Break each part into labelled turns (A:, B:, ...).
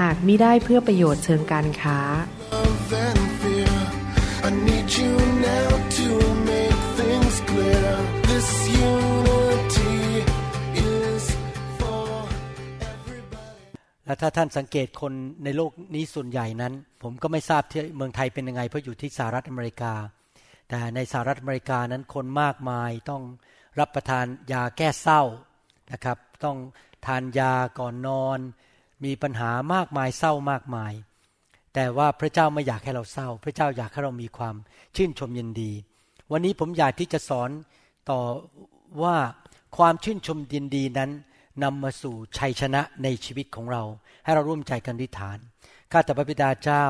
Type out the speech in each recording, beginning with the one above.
A: หากมิได้เพื่อประโยชน์เชิงการค้า
B: และถ้าท่านสังเกตคนในโลกนี้ส่วนใหญ่นั้น ผมก็ไม่ทราบที่เมืองไทยเป็นยังไงเพราะอยู่ที่สหรัฐอเมริกา แต่ในสหรัฐอเมริกานั้นคนมากมายต้องรับประทานยาแก้เศร้านะครับ ต้องทานยาก่อนนอน มีปัญหามากมายเศร้ามากมาย แต่ว่าพระเจ้าไม่อยากให้เราเศร้า พระเจ้าอยากให้เรามีความชื่นชมยินดี วันนี้ผมอยากที่จะสอนต่อว่าความชื่นชมยินดีนั้นนำมาสู่ชัยชนะในชีวิตของเรา ให้เราร่วมใจกันดิฐานข้าแต่พระบิดาเจ้า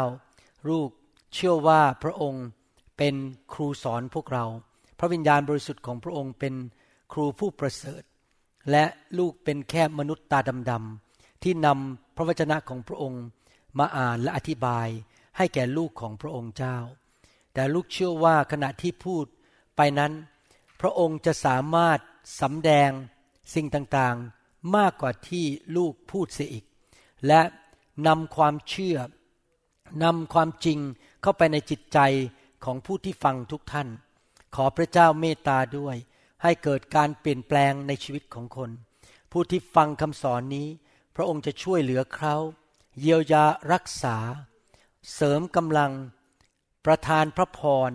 B: ลูกเชื่อว่าพระองค์เป็นครูสอนพวกเรา พระวิญญาณบริสุทธิ์ของพระองค์เป็นครูผู้ประเสริฐ และลูกเป็นแค่มนุษย์ตาดำๆ ที่นำพระวจนะของพระองค์มาอ่านและอธิบายให้แก่ลูกของพระองค์เจ้า แต่ลูกเชื่อว่าขณะที่พูดไปนั้น พระองค์จะสามารถสำแดงสิ่งต่างๆ มากกว่าที่ลูกพูดเสียอีก และนำความเชื่อนำความจริงเข้าไปในจิตใจของผู้ที่ฟังทุกท่าน ขอพระเจ้าเมตตาด้วย ให้เกิดการเปลี่ยนแปลงในชีวิตของคน ผู้ที่ฟังคำสอนนี้ พระองค์จะช่วยเหลือเขาเยียวยารักษา เสริมกำลัง ประทานพระพร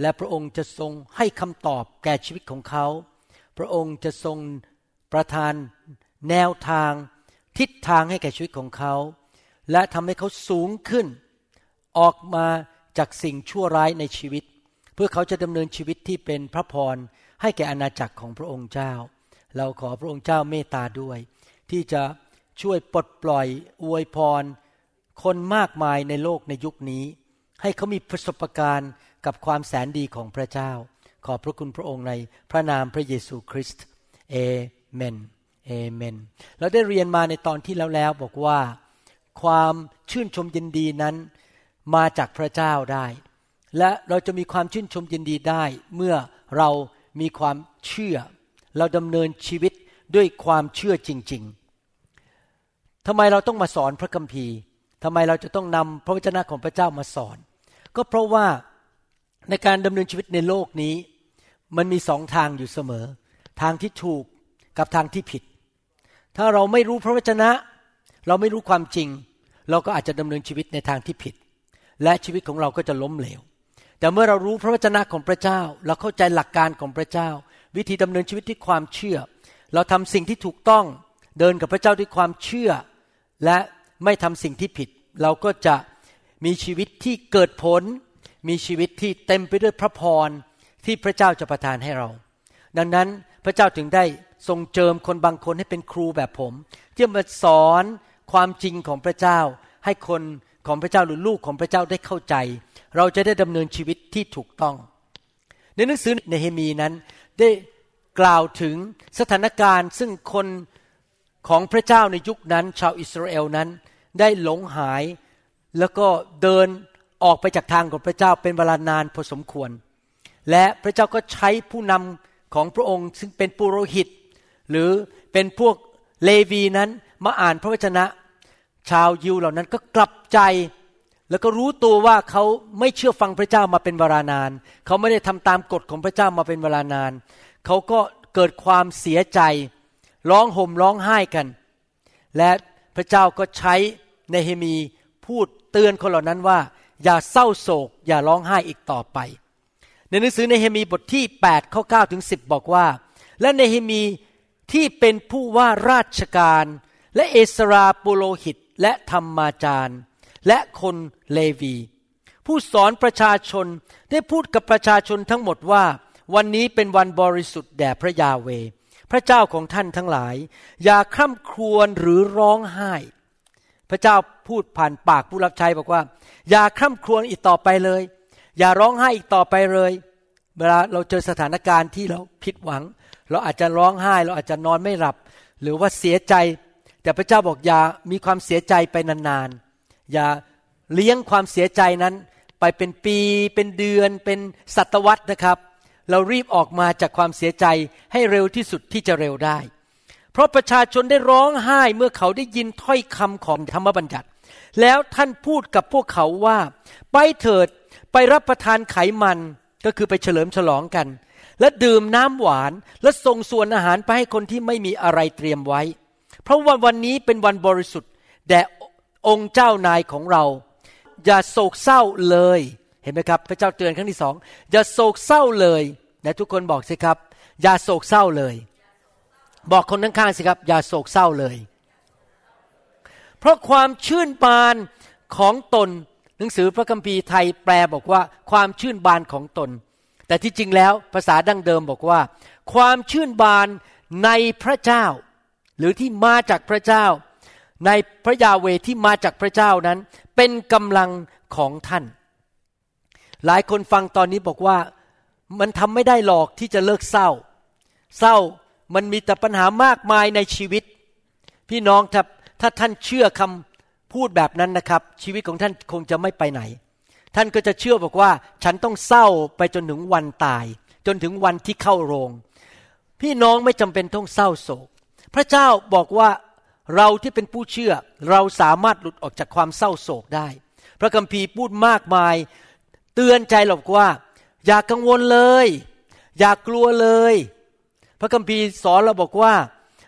B: และพระองค์จะทรงให้คำตอบแก่ชีวิตของเขา พระองค์จะทรงประทานแนวทาง ทิศทางให้แก่ชีวิตของเขา และทำให้เขาสูงขึ้น ออกมาจากสิ่งชั่วร้ายในชีวิต เพื่อเขาจะดำเนินชีวิตที่เป็นพระพรให้แก่อาณาจักรของพระองค์เจ้า เราขอพระองค์เจ้าเมตตาด้วย ที่จะ ช่วยปลดปล่อยอวยพร คนมากมายในโลกในยุคนี้ ให้เขามีประสบการณ์กับความแสนดีของพระเจ้า ขอบพระคุณพระองค์ในพระนามพระเยซูคริสต์เอเมนเอเมนเราได้เรียนมาในตอนที่แล้วแล้วบอกว่า ความชื่นชมยินดีนั้นมาจากพระเจ้าได้ และเราจะมีความชื่นชมยินดีได้ เมื่อเรามีความเชื่อ เราดำเนินชีวิตด้วยความเชื่อจริง ๆ ทำไมเราต้องมาสอนพระคัมภีร์ทำไมเราจะต้องนำพระวจนะของพระเจ้ามาสอน ก็เพราะว่าในการดำเนินชีวิตในโลกนี้ มันมีสองทางอยู่เสมอ ทางที่ถูกกับทางที่ผิด ถ้าเราไม่รู้พระวจนะ เราไม่รู้ความจริง เราก็อาจจะดำเนินชีวิตในทางที่ผิด และชีวิตของเราก็จะล้มเหลว แต่เมื่อเรารู้พระวจนะของพระเจ้า เราเข้าใจหลักการของพระเจ้า วิธีดำเนินชีวิตที่ความเชื่อ เราทำสิ่งที่ถูกต้องเดินกับพระเจ้าด้วยความเชื่อ และไม่ทำสิ่งที่ผิด เราก็จะมีชีวิตที่เกิดผล มีชีวิตที่เต็มไปด้วยพระพรที่พระเจ้าจะประทานให้เรา ดังนั้นพระเจ้าถึงได้ทรงเจิมคนบางคนให้เป็นครูแบบผมที่มาสอนความจริงของพระเจ้า ให้คนของพระเจ้าหรือลูกของพระเจ้าได้เข้าใจ เราจะได้ดำเนินชีวิตที่ถูกต้อง ในหนังสือเนเฮมีนั้นได้กล่าวถึงสถานการณ์ซึ่งคน ของพระเจ้าในยุคนั้น ชาวอิสราเอลนั้นได้หลงหาย แล้วก็เดินออกไปจากทางของพระเจ้าเป็นเวลานานพอสมควร และพระเจ้าก็ใช้ผู้นำของพระองค์ ซึ่งเป็นปุโรหิต หรือเป็นพวกเลวีนั้นมาอ่านพระวจนะ ชาวยิวเหล่านั้นก็กลับใจ แล้วก็รู้ตัวว่าเขาไม่เชื่อฟังพระเจ้ามาเป็นเวลานาน เขาไม่ได้ทำตามกฎของพระเจ้ามาเป็นเวลานาน เขาก็เกิดความเสียใจ ร้องห่มร้องไห้กัน และพระเจ้าก็ใช้เนเฮมีพูดเตือนคนเหล่านั้นว่า อย่าเศร้าโศก อย่าร้องไห้อีกต่อไป ในหนังสือเนเฮมีบทที่8ข้อ9ถึง10 บอกว่า และเนเฮมีที่เป็นผู้ว่าราชการ และเอสราปุโรหิตและธรรมาจารย์ และคนเลวี ผู้สอนประชาชนได้พูดกับประชาชนทั้งหมดว่า วันนี้เป็นวันบริสุทธิ์แด่พระยาเว พระเจ้าของท่านทั้งหลาย อย่าคร่ำครวญหรือร้องไห้ พระเจ้าพูดผ่านปากผู้รับใช้บอกว่า อย่าคร่ำครวญอีกต่อไปเลย อย่าร้องไห้อีกต่อไปเลย เวลาเราเจอสถานการณ์ที่เราผิดหวัง เราอาจจะร้องไห้ เราอาจจะนอนไม่หลับ หรือว่าเสียใจ แต่พระเจ้าบอกอย่ามีความเสียใจไปนานๆอย่าเลี้ยงความเสียใจนั้น ไปเป็นปีเป็นเดือนเป็นศตวรรษนะครับ เรารีบออกมาจากความเสียใจให้เร็วที่สุดที่จะเร็วได้ เพราะประชาชนได้ร้องไห้เมื่อเขาได้ยินถ้อยคำของธรรมบัญญัติ แล้วท่านพูดกับพวกเขาว่า ไปเถิดไปรับประทานไขมันก็คือไปเฉลิมฉลองกัน และดื่มน้ำหวานและส่งส่วนอาหารไปให้คนที่ไม่มีอะไรเตรียมไว้ เพราะวันวันนี้เป็นวันบริสุทธิ์แด่องค์เจ้านายของเรา อย่าโศกเศร้าเลยเห็นไหมครับ พระเจ้าเตือนครั้งที่สองอย่าโศกเศร้าเลย นะทุกคนบอกสิครับ อย่าโศกเศร้าเลย บอกคนข้างๆสิครับ อย่าโศกเศร้าเลย เพราะความชื่นบานของตนหนังสือพระคัมภีร์ไทยแปลบอกว่า ความชื่นบานของตน แต่ที่จริงแล้วภาษาดั้งเดิมบอกว่า ความชื่นบานในพระเจ้า หรือที่มาจากพระเจ้า ในพระยาเวที่มาจากพระเจ้านั้น เป็นกำลังของท่าน หลายคนฟังตอนนี้บอกว่า มันทำไม่ได้หรอกที่จะเลิกเศร้า เศร้ามันมีแต่ปัญหามากมายในชีวิต พี่น้องถ้าถ้าท่านเชื่อคำพูดแบบนั้นนะครับ ชีวิตของท่านคงจะไม่ไปไหน ท่านก็จะเชื่อบอกว่า ฉันต้องเศร้าไปจนถึงวันตาย จนถึงวันที่เข้าโรง พี่น้องไม่จำเป็นต้องเศร้าโศก พระเจ้าบอกว่าเราที่เป็นผู้เชื่อเราสามารถหลุดออกจากความเศร้าโศกได้ พระคัมภีร์พูดมากมาย เตือนใจเราบอกว่า อย่ากังวลเลย อย่ากลัวเลย พระคัมภีร์สอนเราบอกว่า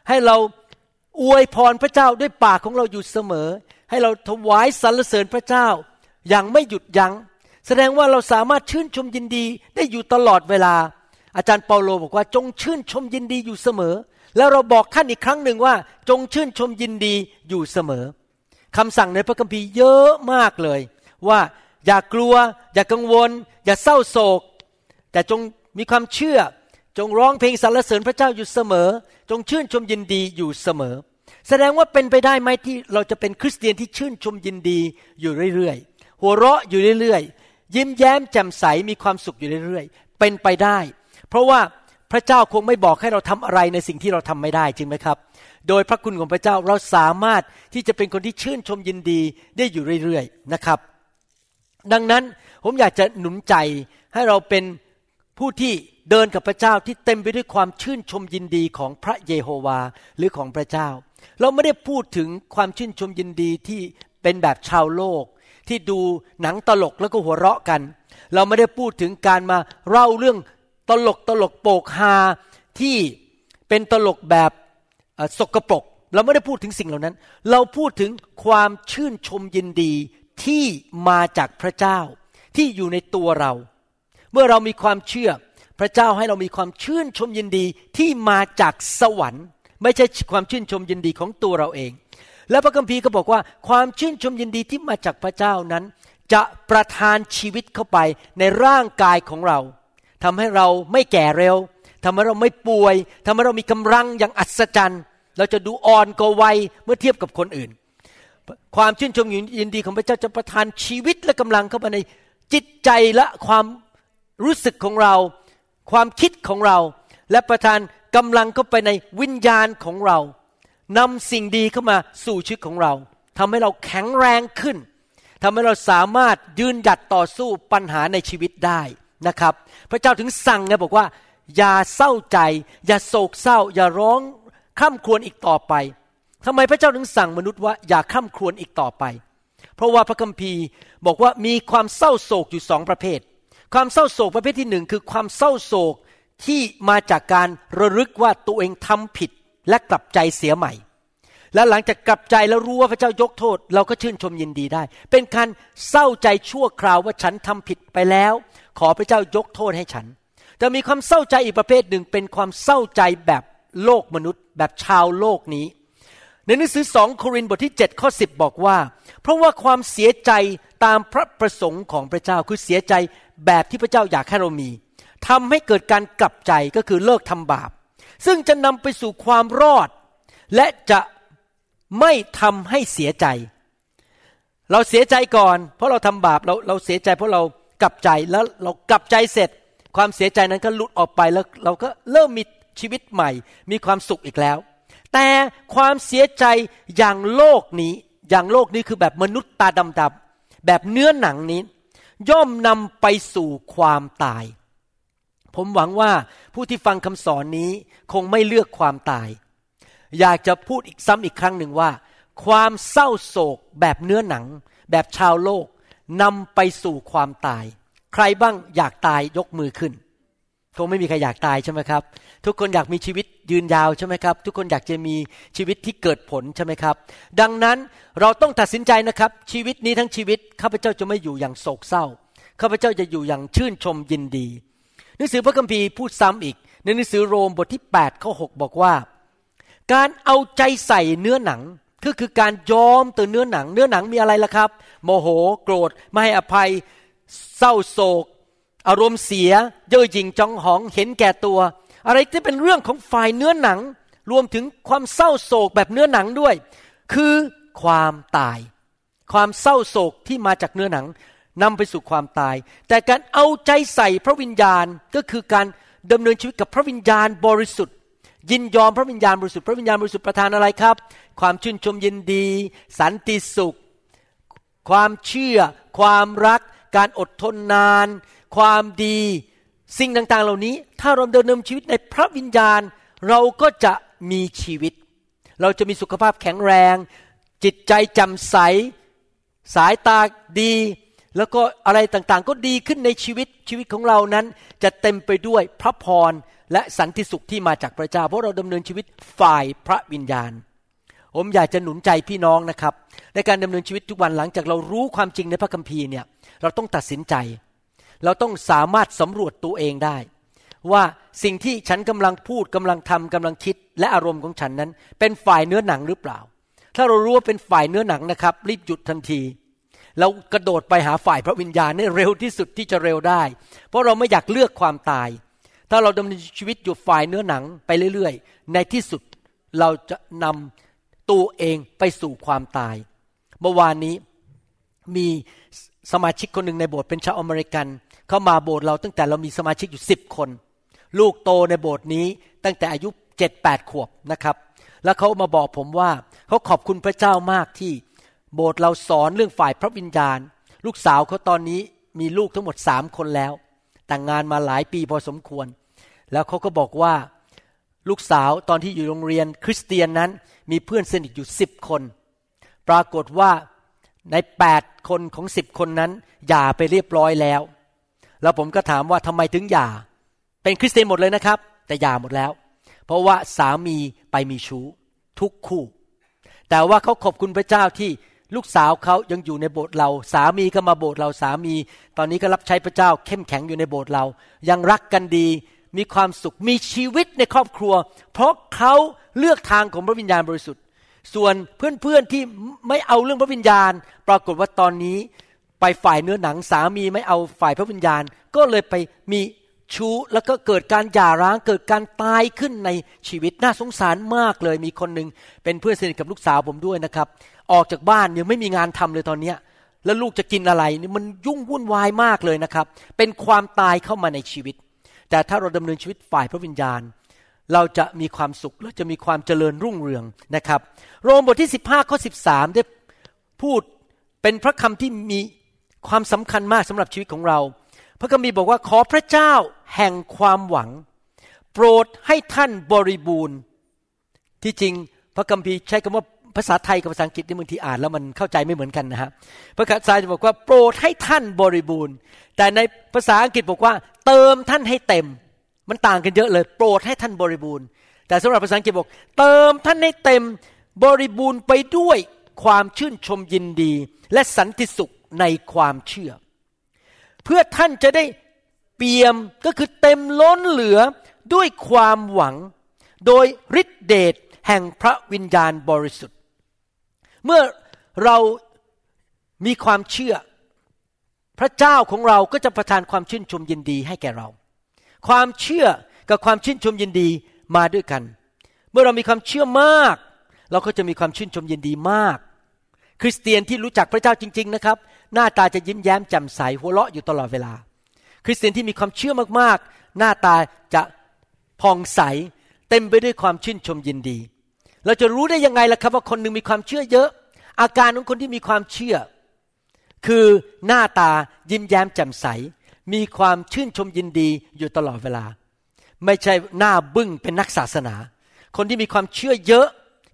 B: ให้เราอวยพรพระเจ้าด้วยปากของเราอยู่เสมอ ให้เราถวายสรรเสริญพระเจ้า อย่างไม่หยุดยัง้ง แสดงว่าเราสามารถชื่นชมยินดีได้อยู่ตลอดเวลา อาจารย์เปาโลบอกว่าจงชื่นชมยินดีอยู่เสมอ แล้วเราบอกท่านอีกครั้งหนึ่งว่า จงชื่นชมยินดีอยู่เสมอคำสั่งในพระคัมภีร์เยอะมากเลย ว่าอย่ากลัว อย่ากังวล อย่าเศร้าโศก แต่จงมีความเชื่อ จงร้องเพลงสรรเสริญพระเจ้าอยู่เสมอ จงชื่นชมยินดีอยู่เสมอ แสดงว่าเป็นไปได้ไหมที่เราจะเป็นคริสเตียนที่ชื่นชมยินดีอยู่เรื่อยๆ หัวเราะอยู่เรื่อยๆ ยิ้มแย้มแจ่มใสมีความสุขอยู่เรื่อยๆ เป็นไปได้ เพราะว่าพระเจ้าคงไม่บอกให้เราทำอะไรในสิ่งที่เราทำไม่ได้จริงไหมครับ โดยพระคุณของพระเจ้าเราสามารถที่จะเป็นคนที่ชื่นชมยินดีได้อยู่เรื่อยๆนะครับ ดังนั้น ผมอยากจะหนุนใจให้เราเป็นผู้ที่เดินกับพระเจ้าที่เต็มไปด้วยความชื่นชมยินดีของพระเยโฮวาหรือของพระเจ้า เราไม่ได้พูดถึงความชื่นชมยินดีที่เป็นแบบชาวโลก ที่ดูหนังตลกแล้วก็หัวเราะกัน เราไม่ได้พูดถึงการมาเล่าเรื่องตลกตลกโปกฮาที่เป็นตลกแบบสกปรกเราไม่ได้พูดถึงสิ่งเหล่านั้น เราพูดถึงความชื่นชมยินดีที่มาจากพระเจ้า ที่อยู่ในตัวเรา เมื่อเรามีความเชื่อ พระเจ้าให้เรามีความชื่นชมยินดีที่มาจากสวรรค์ ไม่ใช่ความชื่นชมยินดีของตัวเราเอง และพระคัมภีร์ก็บอกว่าความชื่นชมยินดีที่มาจากพระเจ้านั้น จะประทานชีวิตเข้าไปในร่างกายของเราทำให้เราไม่แก่เร็วทำให้เราไม่ป่วยทำให้เรามีกำลังอย่างอัศจรรย์ เราจะดูอ่อนกว่าวัยเมื่อเทียบกับคนอื่นความชื่นชมยินดีของพระเจ้าจะประทานชีวิตและกำลังเข้าไปใน จิตใจและความรู้สึกของเรา ความคิดของเรา และประทานกำลังเข้าไปในวิญญาณของเรานำสิ่งดีเข้ามาสู่ชีวิตของเราทำให้เราแข็งแรงขึ้นทำให้เราสามารถยืนหยัดต่อสู้ปัญหาในชีวิตได้นะครับ พระเจ้าถึงสั่งไงบอกว่า อย่าเศร้าใจ อย่าโศกเศร้า อย่าร้องข้ามครวญอีกต่อไปทำไมพระเจ้าถึงสั่งมนุษย์ว่าอย่าข้ามครวญอีกต่อไป ราะว่าพระคัมภีร์บอกว่ามีความเศร้าโศกอยู่สองประเภท ความเศร้าโศกประเภทที่หนึ่งคือความเศร้าโศกที่มาจากการระลึกว่าตัวเองทำผิดและกลับใจเสียใหม่ และหลังจากกลับใจแล้วรู้ว่าพระเจ้ายกโทษ เราก็ชื่นชมยินดีได้ เป็นการเศร้าใจชั่วคราวว่าฉันทำผิดไปแล้ว ขอพระเจ้ายกโทษให้ฉันจะมีความเศร้าใจอีกประเภทหนึ่งเป็นความเศร้าใจแบบโลกมนุษย์ แบบชาวโลกนี้ ในหนังสือสองโครินธ์บทที่ 7 ข้อ 10 บอกว่า เพราะว่าความเสียใจตามพระประสงค์ของพระเจ้าคือเสียใจแบบที่พระเจ้าอยากให้เรามีทำให้เกิดการกลับใจก็คือเลิกทำบาป ซึ่งจะนำไปสู่ความรอด และจะไม่ทำให้เสียใจ เราเสียใจก่อน เพราะเราทำบาปเราเราเสียใจ เพราะเรากลับใจแล้วเรากลับใจเสร็จ ความเสียใจนั้นก็หลุดออกไปแล้วเราก็เริ่มมีชีวิตใหม่ มีความสุขอีกแล้ว แต่ความเสียใจอย่างโลกนี้ อย่างโลกนี้คือแบบมนุษย์ตาดำๆแบบเนื้อหนังนี้ ย่อมนำไปสู่ความตาย ผมหวังว่าผู้ที่ฟังคำสอนนี้คงไม่เลือกความตาย อยากจะพูดอีกซ้ำอีกครั้งหนึ่งว่า ความเศร้าโศกแบบเนื้อหนัง แบบชาวโลกนำไปสู่ความตาย ใครบ้างอยากตายยกมือขึ้น คงไม่มีใครอยากตายใช่ไหมครับ ทุกคนอยากมีชีวิตยืนยาวใช่ไหมครับ ทุกคนอยากจะมีชีวิตที่เกิดผลใช่ไหมครับ ดังนั้นเราต้องตัดสินใจนะครับ ชีวิตนี้ทั้งชีวิตข้าพเจ้าจะไม่อยู่อย่างโศกเศร้าข้าพเจ้าจะอยู่อย่างชื่นชมยินดี หนังสือพระคัมภีร์พูดซ้ำอีก ในหนังสือโรมบทที่8ข้อ6บอกว่า การเอาใจใส่เนื้อหนังก็คือการยอมต่อเนื้อหนัง เนื้อหนังมีอะไรล่ะครับ โมโห โกรธ ไม่ให้อภัย เศร้าโศก อารมณ์เสีย เย่อหยิ่งจองหองเห็นแก่ตัว อะไรที่เป็นเรื่องของฝ่ายเนื้อหนัง รวมถึงความเศร้าโศกแบบเนื้อหนังด้วย คือความตาย ความเศร้าโศกที่มาจากเนื้อหนังนำไปสู่ความตาย แต่การเอาใจใส่พระวิญญาณก็คือการดำเนินชีวิตกับพระวิญญาณบริสุทธิ์ ยินยอมพระวิญญาณบริสุทธิ์พระวิญญาณบริสุทธิ์ประทานอะไรครับ ความชื่นชมยินดี สันติสุข ความเชื่อ ความรัก การอดทนนาน ความดีสิ่งต่างๆ เหล่านี้ ถ้าเราเดินดำเนินชีวิตในพระวิญญาณ เราก็จะมีชีวิต เราจะมีสุขภาพแข็งแรง จิตใจแจ่มใส สายตาดี แล้วก็อะไรต่างๆ ก็ดีขึ้นในชีวิตชีวิตของเรานั้น จะเต็มไปด้วยพระพรและสันติสุขที่มาจากพระเจ้า เพราะเราดำเนินชีวิตฝ่ายพระวิญญาณ ผมอยากจะหนุนใจพี่น้องนะครับ ในการดำเนินชีวิตทุกวันหลังจากเรารู้ความจริงในพระคัมภีร์เนี่ยเราต้องตัดสินใจ เราต้องสามารถสำรวจตัวเองได้ ว่าสิ่งที่ฉันกำลังพูดกำลังทำกำลังคิดและอารมณ์ของฉันนั้น เป็นฝ่ายเนื้อหนังหรือเปล่า ถ้าเรารู้ว่าเป็นฝ่ายเนื้อหนังนะครับ รีบหยุดทันทีเรากระโดดไปหาฝ่ายพระวิญญาณนี่เร็วที่สุดที่จะเร็วได้ เพราะเราไม่อยากเลือกความตาย ถ้าเราดำเนินชีวิตอยู่ฝ่ายเนื้อหนังไปเรื่อยๆ ในที่สุดเราจะนำตัวเองไปสู่ความตาย เมื่อวานนี้มีสมาชิกคนหนึ่งในโบสถ์เป็นชาวอเมริกัน เข้ามาโบสถ์เราตั้งแต่เรามีสมาชิกอยู่สิบคน ลูกโตในโบสถ์นี้ตั้งแต่อายุเจ็ดแปดขวบนะครับ แล้วเขามาบอกผมว่าเขาขอบคุณพระเจ้ามากที่โบสถ์เราสอนเรื่องฝ่ายพระวิญญาณ ลูกสาวเขาตอนนี้มีลูกทั้งหมดสามคนแล้ว แต่งงานมาหลายปีพอสมควร แล้วเขาก็บอกว่าลูกสาวตอนที่อยู่โรงเรียนคริสเตียนนั้นมีเพื่อนสนิทอยู่สิบคน ปรากฏว่าในแปดคนของสิบคนนั้นหย่าไปเรียบร้อยแล้ว แล้วผมก็ถามว่าทำไมถึงหย่า เป็นคริสเตียนหมดเลยนะครับ แต่หย่าหมดแล้ว เพราะว่าสามีไปมีชู้ทุกคู่ แต่ว่าเขาขอบคุณพระเจ้าที่ลูกสาวเขายังอยู่ในโบสถ์เรา สามีก็มาโบสถ์เราสามี ตอนนี้ก็รับใช้พระเจ้า เข้มแข็งอยู่ในโบสถ์เรา ยังรักกันดี มีความสุขมีชีวิตในครอบครัว เพราะเขาเลือกทางของพระวิญญาณบริสุทธิ์ ส่วนเพื่อนๆที่ไม่เอาเรื่องพระวิญญาณ ปรากฏว่าตอนนี้ ไปฝ่ายเนื้อหนังสามีไม่เอาฝ่ายพระวิญญาณ ก็เลยไปมีชู้แล้วก็เกิดการหย่าร้างเกิดการตายขึ้นในชีวิตน่าสงสารมากเลยมีคนหนึ่งเป็นเพื่อนสนิทกับลูกสาวผมด้วยนะครับ ออกจากบ้านยังไม่มีงานทำเลยตอนเนี้ยแล้วลูกจะกินอะไรนี่มันยุ่งวุ่นวายมากเลยนะครับ เป็นความตายเข้ามาในชีวิต แต่ถ้าเราดำเนินชีวิตฝ่ายพระวิญญาณ เราจะมีความสุขและจะมีความเจริญรุ่งเรืองนะครับ โรมบทที่ 15ข้อ13ได้พูดเป็นพระคำที่มี ความสำคัญมากสำหรับชีวิตของเรา พระคัมภีร์บอกว่าขอพระเจ้าแห่งความหวัง โปรดให้ท่านบริบูรณ์ ที่จริงพระคัมภีร์ใช้คำว่าภาษาไทยกับภาษาอังกฤษนี่บางทีอ่านแล้วมันเข้าใจไม่เหมือนกันนะฮะพระคัมภีร์จะบอกว่าโปรดให้ท่านบริบูรณ์ แต่ในภาษาอังกฤษบอกว่า เติมท่านให้เต็ม มันต่างกันเยอะเลย โปรดให้ท่านบริบูรณ์ แต่สำหรับภาษาอังกฤษบอก เติมท่านให้เต็มบริบูรณ์ไปด้วยความชื่นชมยินดี และสันติสุข ในความเชื่อ เพื่อท่านจะได้เปี่ยมก็คือเต็มล้นเหลือด้วยความหวัง โดยฤทธิเดชแห่งพระวิญญาณบริสุทธิ์ เมื่อเรามีความเชื่อ พระเจ้าของเราก็จะประทานความชื่นชมยินดีให้แก่เรา ความเชื่อกับความชื่นชมยินดีมาด้วยกัน เมื่อเรามีความเชื่อมาก เราก็จะมีความชื่นชมยินดีมาก คริสเตียนที่รู้จักพระเจ้าจริง ๆนะครับ หน้าตาจะยิ้มแย้มแจ่มใสหัวเราะอยู่ตลอดเวลา คริสเตียนที่มีความเชื่อมากๆ หน้าตาจะผ่องใสเต็มไปด้วยความชื่นชมยินดี เราจะรู้ได้ยังไงล่ะครับว่าคนหนึ่งมีความเชื่อเยอะ อาการของคนที่มีความเชื่อ คือหน้าตายิ้มแย้มแจ่มใส มีความชื่นชมยินดีอยู่ตลอดเวลา ไม่ใช่หน้าบึ้งเป็นนักศาสนา คนที่มีความเชื่อเยอะ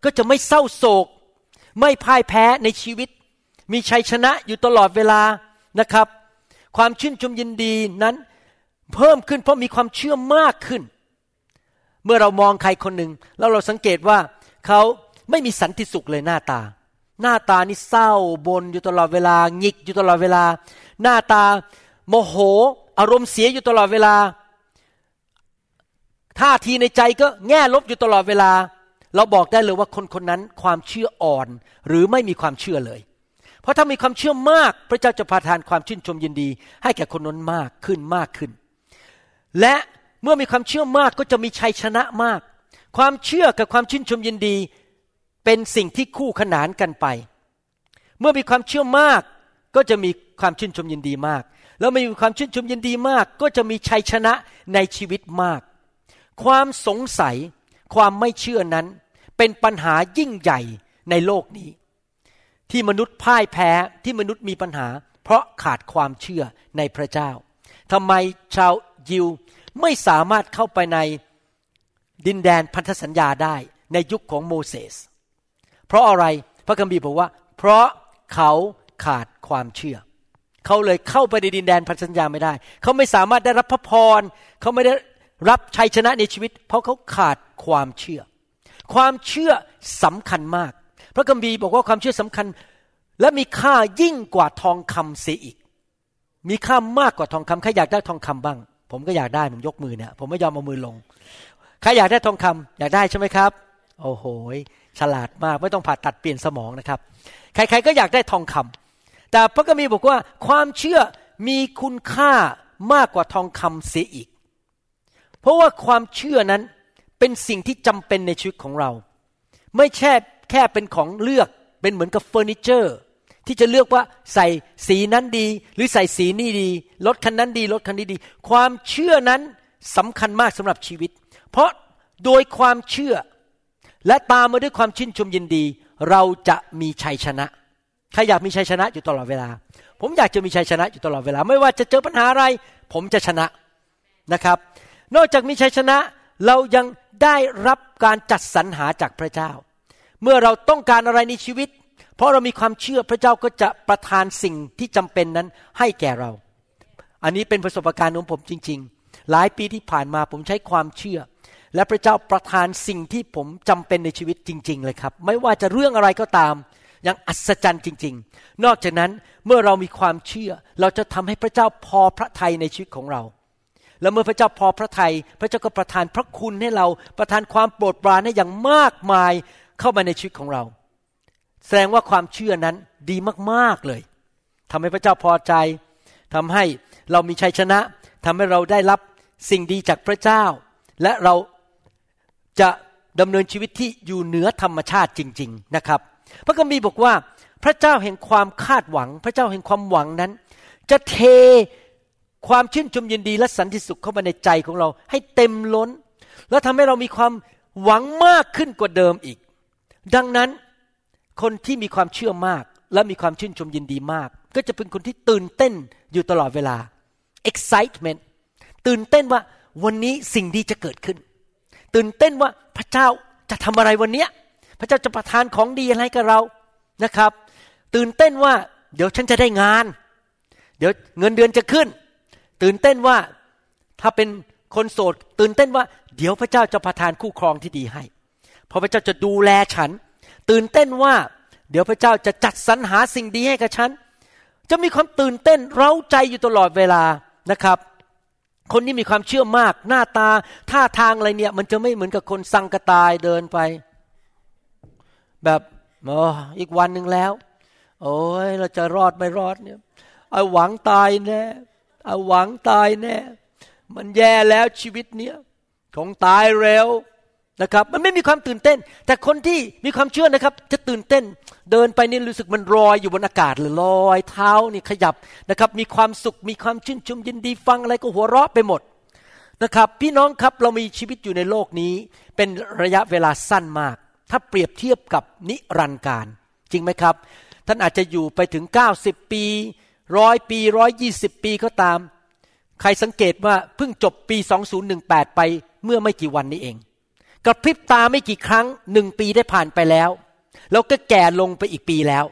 B: ก็จะไม่เศร้าโศก ไม่พ่ายแพ้ในชีวิต มีชัยชนะอยู่ตลอดเวลานะครับ ความชื่นชมยินดีนั้นเพิ่มขึ้นเพราะมีความเชื่อมากขึ้น เมื่อเรามองใครคนหนึ่งแล้วเราสังเกตว่าเขาไม่มีสันติสุขเลยหน้าตา หน้าตานี่เศร้าบนอยู่ตลอดเวลาหงิกอยู่ตลอดเวลา หน้าตาโมโห อารมณ์เสียอยู่ตลอดเวลาท่าทีในใจก็แง่ลบอยู่ตลอดเวลา เราบอกได้เลยว่าคนคนนั้นความเชื่ออ่อนหรือไม่มีความเชื่อเลย ราะถ้ามีความเชื่อมาก พระเจ้าจะประทานความชื่นชมยินดี ให้แก่คนนั้นมากขึ้นมากขึ้น และเมื่อมีความเชื่อมากก็จะมีชัยชนะมาก ความเชื่อกับความชื่นชมยินดี เป็นสิ่งที่คู่ขนานกันไป เมื่อมีความเชื่อมาก ก็จะมีความชื่นชมยินดีมาก แล้วมีความชื่นชมยินดีมาก ก็จะมีชัยชนะในชีวิตมาก ความสงสัย ความไม่เชื่อนั้น เป็นปัญหายิ่งใหญ่ในโลกนี้ ที่มนุษย์พ่ายแพ้ที่มนุษย์มีปัญหา เพราะขาดความเชื่อในพระเจ้าทำไมชาวยิวไม่สามารถเข้าไปในดินแดนพันธสัญญาได้ในยุคของโมเสส เพราะอะไรพระคัมภีร์บอกว่า เพราะเขาขาดความเชื่อ เขาเลยเข้าไปในดินแดนพันธสัญญาไม่ได้ เขาไม่สามารถได้รับพระพร เขาไม่ได้รับชัยชนะในชีวิต เพราะเขาขาดความเชื่อ ความเชื่อสำคัญมาก ระคัมภีร์บอกว่าความเชื่อสำคัญ และมีค่ายิ่งกว่าทองคำเสียอีก มีค่ามากกว่าทองคำใครอยากได้ทองคำบ้าง ผมก็อยากได้ผมยกมือเนี่ยผมไม่ยอมเอามือลงใครอยากได้ทองคำอยากได้ใช่ไหมครับ โอ้โหฉลาดมากไม่ต้องผ่าตัดเปลี่ยนสมองนะครับ ใครๆก็อยากได้ทองคำแต่พระคัมภีร์บอกว่าความเชื่อมีคุณค่ามากกว่าทองคำเสียอีก เพราะว่าความเชื่อนั้นเป็นสิ่งที่จำเป็นในชีวิตของเรา ไม่แค่ แค่เป็นของเลือกเป็นเหมือนกับเฟอร์นิเจอร์ ที่จะเลือกว่าใส่สีนั้นดี หรือใส่สีนี้ดีรถคันนั้นดีรถคันนี้ดี ความเชื่อนั้นสำคัญมากสำหรับชีวิต เพราะโดยความเชื่อ และตามมาด้วยความชื่นชมยินดี เราจะมีชัยชนะใครอยากมีชัยชนะอยู่ตลอดเวลา ผมอยากจะมีชัยชนะอยู่ตลอดเวลา ไม่ว่าจะเจอปัญหาอะไร ผมจะชนะนะครับ นอกจากมีชัยชนะเรายังได้รับการจัดสรรหาจากพระเจ้า เมื่อเราต้องการอะไรในชีวิต เพราะเรามีความเชื่อพระเจ้าก็จะประทานสิ่งที่จำเป็นนั้นให้แก่เรา อันนี้เป็นประสบการณ์ของผมจริง ๆ หลายปีที่ผ่านมาผมใช้ความเชื่อ และพระเจ้าประทานสิ่งที่ผมจำเป็นในชีวิตจริง ๆ เลยครับ ไม่ว่าจะเรื่องอะไรก็ตามอย่างอัศจรรย์จริง ๆ นอกจากนั้นเมื่อเรามีความเชื่อ เราจะทำให้พระเจ้าพอพระทัยในชีวิตของเราแล้วเมื่อพระเจ้าพอพระทยัยพระเจ้าก็ประทานพระคุณให้เราประทานความโปรดปรานให้อย่างมากมาย เข้ามาในชีวิตของเรา แสดงว่าความเชื่อนั้นดีมากๆเลยทำให้พระเจ้าพอใจทำให้เรามีชัยชนะทำให้เราได้รับสิ่งดีจากพระเจ้า และเราจะดำเนินชีวิตที่อยู่เหนือธรรมชาติจริง ๆนะครับ พระคัมภีร์บอกว่าพระเจ้าแห่งความคาดหวัง พระเจ้าแห่งความหวังนั้น จะเทความชื่นชมยินดีและสันติสุขเข้ามาในใจของเราให้เต็มล้น แล้วทำให้เรามีความหวังมากขึ้นกว่าเดิมอีก ดังนั้นคนที่มีความเชื่อมาก และมีความชื่นชมยินดีมาก ก็จะเป็นคนที่ตื่นเต้นอยู่ตลอดเวลา excitement ตื่นเต้นว่าวันนี้สิ่งดีจะเกิดขึ้น ตื่นเต้นว่าพระเจ้าจะทำอะไรวันนี้พระเจ้าจะประทานของดีอะไรกับเรานะครับ ตื่นเต้นว่า เดี๋ยวฉันจะได้งาน เดี๋ยวเงินเดือนจะขึ้น ตื่นเต้นว่าถ้าเป็นคนโสด ตื่นเต้นว่า เดี๋ยวพระเจ้าจะประทานคู่ครองที่ดีให้ เพราะพระเจ้าจะดูแลฉัน ตื่นเต้นว่า เดี๋ยวพระเจ้าจะจัดสรรหาสิ่งดีให้กับฉัน จะมีความตื่นเต้นเร้าใจอยู่ตลอดเวลานะครับ คนที่มีความเชื่อมาก หน้าตาท่าทางอะไรเนี่ย มันจะไม่เหมือนกับคนสังกตายเดินไป แบบอ๋ออีกวันหนึ่งแล้ว โอ้ยเราจะรอดไม่รอดเนี่ยเอาหวังตายแน่เอาหวังตายแน่ มันแย่แล้วชีวิตเนี้ยคงตายเร็ว นะครับมันไม่มีความตื่นเต้น แต่คนที่มีความเชื่อนะครับ จะตื่นเต้น เดินไปนี่รู้สึกมันลอยอยู่บนอากาศเลยลอยเท้านี่ขยับนะครับ มีความสุขมีความชื่นชมยินดีฟังอะไรก็หัวเราะไปหมดนะครับ พี่น้องครับเรามีชีวิตอยู่ในโลกนี้ เป็นระยะเวลาสั้นมาก ถ้าเปรียบเทียบกับนิรันดร์การ จริงไหมครับ ท่านอาจจะอยู่ไปถึง 90 ปีร้อยปีร้อยยี่สิบปีก็ตาม ใครสังเกตว่าเพิ่งจบปี 2018 ไปเมื่อไม่กี่วันนี้เอง กระพริบตาไม่กี่ครั้งหนึ่งปีได้ผ่านไปแล้ว แล้วก็แก่ลงไปอีกปีแล้ว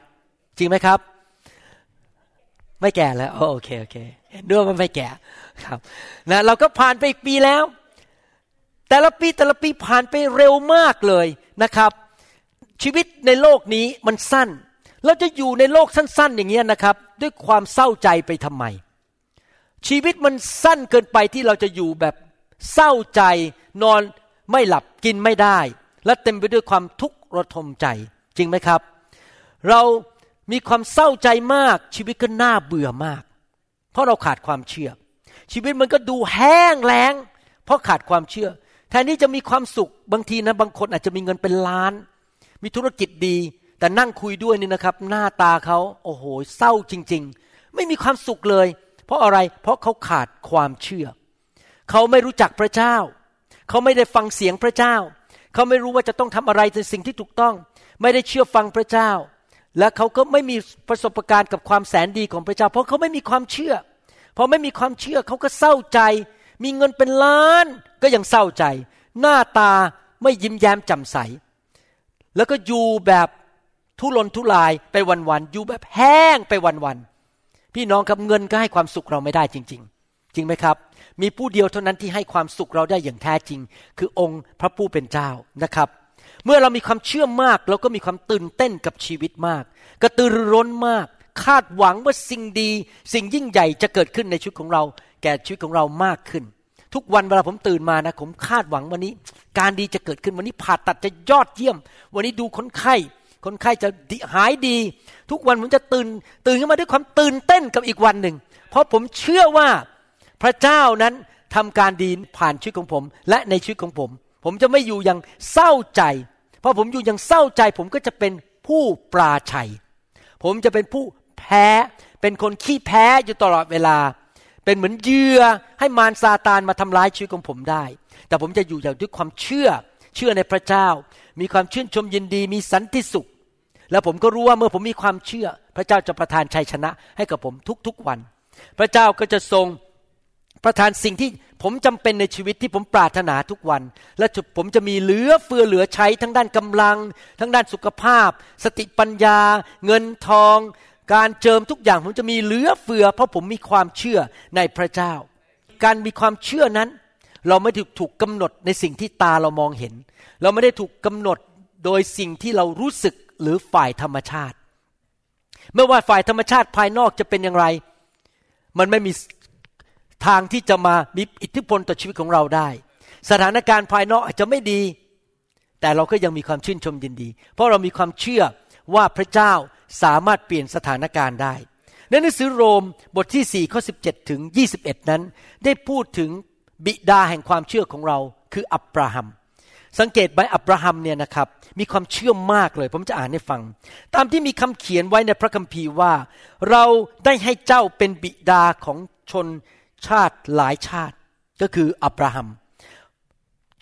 B: จริงไหมครับ ไม่แก่แล้วโอเคโอเคเห็นด้วยมันไม่แก่ครับนะเราก็ผ่านไปอีกปีแล้ว แต่ละปีแต่ละปีผ่านไปเร็วมากเลยนะครับ ชีวิตในโลกนี้มันสั้น เราจะอยู่ในโลกสั้น ๆ อย่างเงี้ยนะครับ ด้วยความเศร้าใจไปทำไม ชีวิตมันสั้นเกินไปที่เราจะอยู่แบบเศร้าใจนอน ไม่หลับกินไม่ได้ และเต็มไปด้วยความทุกข์ระทมใจจริงไหมครับ เรามีความเศร้าใจมากชีวิตก็น่าเบื่อมาก เพราะเราขาดความเชื่อ ชีวิตมันก็ดูแห้งแล้ง เพราะขาดความเชื่อแทนที่จะมีความสุขบางทีนะบางคนอาจจะมีเงินเป็นล้าน มีธุรกิจดี แต่นั่งคุยด้วยนี่นะครับ หน้าตาเขาโอ้โหเศร้าจริง ๆ ไม่มีความสุขเลย เพราะอะไรเพราะเขาขาดความเชื่อ เขาไม่รู้จักพระเจ้า เขาไม่ได้ฟังเสียงพระเจ้า เขาไม่รู้ว่าจะต้องทำอะไรในสิ่งที่ถูกต้อง ไม่ได้เชื่อฟังพระเจ้า และเขาก็ไม่มีประสบการณ์กับความแสนดีของพระเจ้า เพราะเขาไม่มีความเชื่อพอไม่มีความเชื่อเขาก็เศร้าใจ มีเงินเป็นล้านก็ยังเศร้าใจ หน้าตาไม่ยิ้มแย้มแจ่มใส แล้วก็อยู่แบบทุรนทุรายไปวันๆอยู่แบบแห้งไปวันๆพี่น้องครับเงินก็ให้ความสุขเราไม่ได้จริง ๆ จริงไหมครับ มีผู้เดียวเท่านั้นที่ให้ความสุขเราได้อย่างแท้จริง คือองค์พระผู้เป็นเจ้านะครับเมื่อเรามีความเชื่อมากเราก็มีความตื่นเต้นกับชีวิตมาก กระตือรือร้นมาก คาดหวังว่าสิ่งดี สิ่งยิ่งใหญ่จะเกิดขึ้นในชีวิตของเรา แก่ชีวิตของเรามากขึ้น ทุกวันเวลาผมตื่นมานะผมคาดหวังวันนี้ การดีจะเกิดขึ้นวันนี้ผ่าตัดจะยอดเยี่ยม วันนี้ดูคนไข้ คนไข้จะหายดี ทุกวันผมจะตื่นตื่นขึ้นมาด้วยความตื่นเต้นกับอีกวันหนึ่งเพราะผมเชื่อว่า พระเจ้านั้นทำการดีผ่านชีวิตของผม และในชีวิตของผม ผมจะไม่อยู่อย่างเศร้าใจ เพราะผมอยู่อย่างเศร้าใจ ผมก็จะเป็นผู้ปราชัย ผมจะเป็นผู้แพ้ เป็นคนขี้แพ้อยู่ตลอดเวลา เป็นเหมือนเหยื่อให้มารซาตานมาทำร้ายชีวิตของผมได้ แต่ผมจะอยู่อย่างด้วยความเชื่อ เชื่อในพระเจ้า มีความชื่นชมยินดี มีสันติสุข แล้วผมก็รู้ว่าเมื่อผมมีความเชื่อ พระเจ้าจะประทานชัยชนะให้กับผมทุกๆวัน พระเจ้าก็จะทรง ประทานสิ่งที่ผมจำเป็นในชีวิตที่ผมปรารถนาทุกวัน และผมจะมีเหลือเฟือเหลือใช้ทั้งด้านกำลัง ทั้งด้านสุขภาพ สติปัญญา เงินทอง การเจิมทุกอย่างผมจะมีเหลือเฟือ เพราะผมมีความเชื่อในพระเจ้า การมีความเชื่อนั้น เราไม่ถูกถูกกำหนดในสิ่งที่ตาเรามองเห็น เราไม่ได้ถูกกำหนดโดยสิ่งที่เรารู้สึกหรือฝ่ายธรรมชาติ ไม่ว่าฝ่ายธรรมชาติภายนอกจะเป็นอย่างไร มันไม่มี ทางที่จะมามีอิทธิพลต่อชีวิตของเราได้ สถานการณ์ภายนอกอาจจะไม่ดี แต่เราก็ยังมีความชื่นชมยินดี เพราะเรามีความเชื่อว่าพระเจ้าสามารถเปลี่ยนสถานการณ์ได้ในหนังสือโรมบทที่4ข้อ17 ถึง 21 นั้น ได้พูดถึงบิดาแห่งความเชื่อของเราคืออับราฮัม สังเกตไหมอับราฮัมเนี่ยนะครับ มีความเชื่อมากเลย ผมจะอ่านให้ฟัง ตามที่มีคำเขียนไว้ในพระคัมภีร์ว่า เราได้ให้เจ้าเป็นบิดาของชน ชาติหลายชาติก็คืออับราฮัม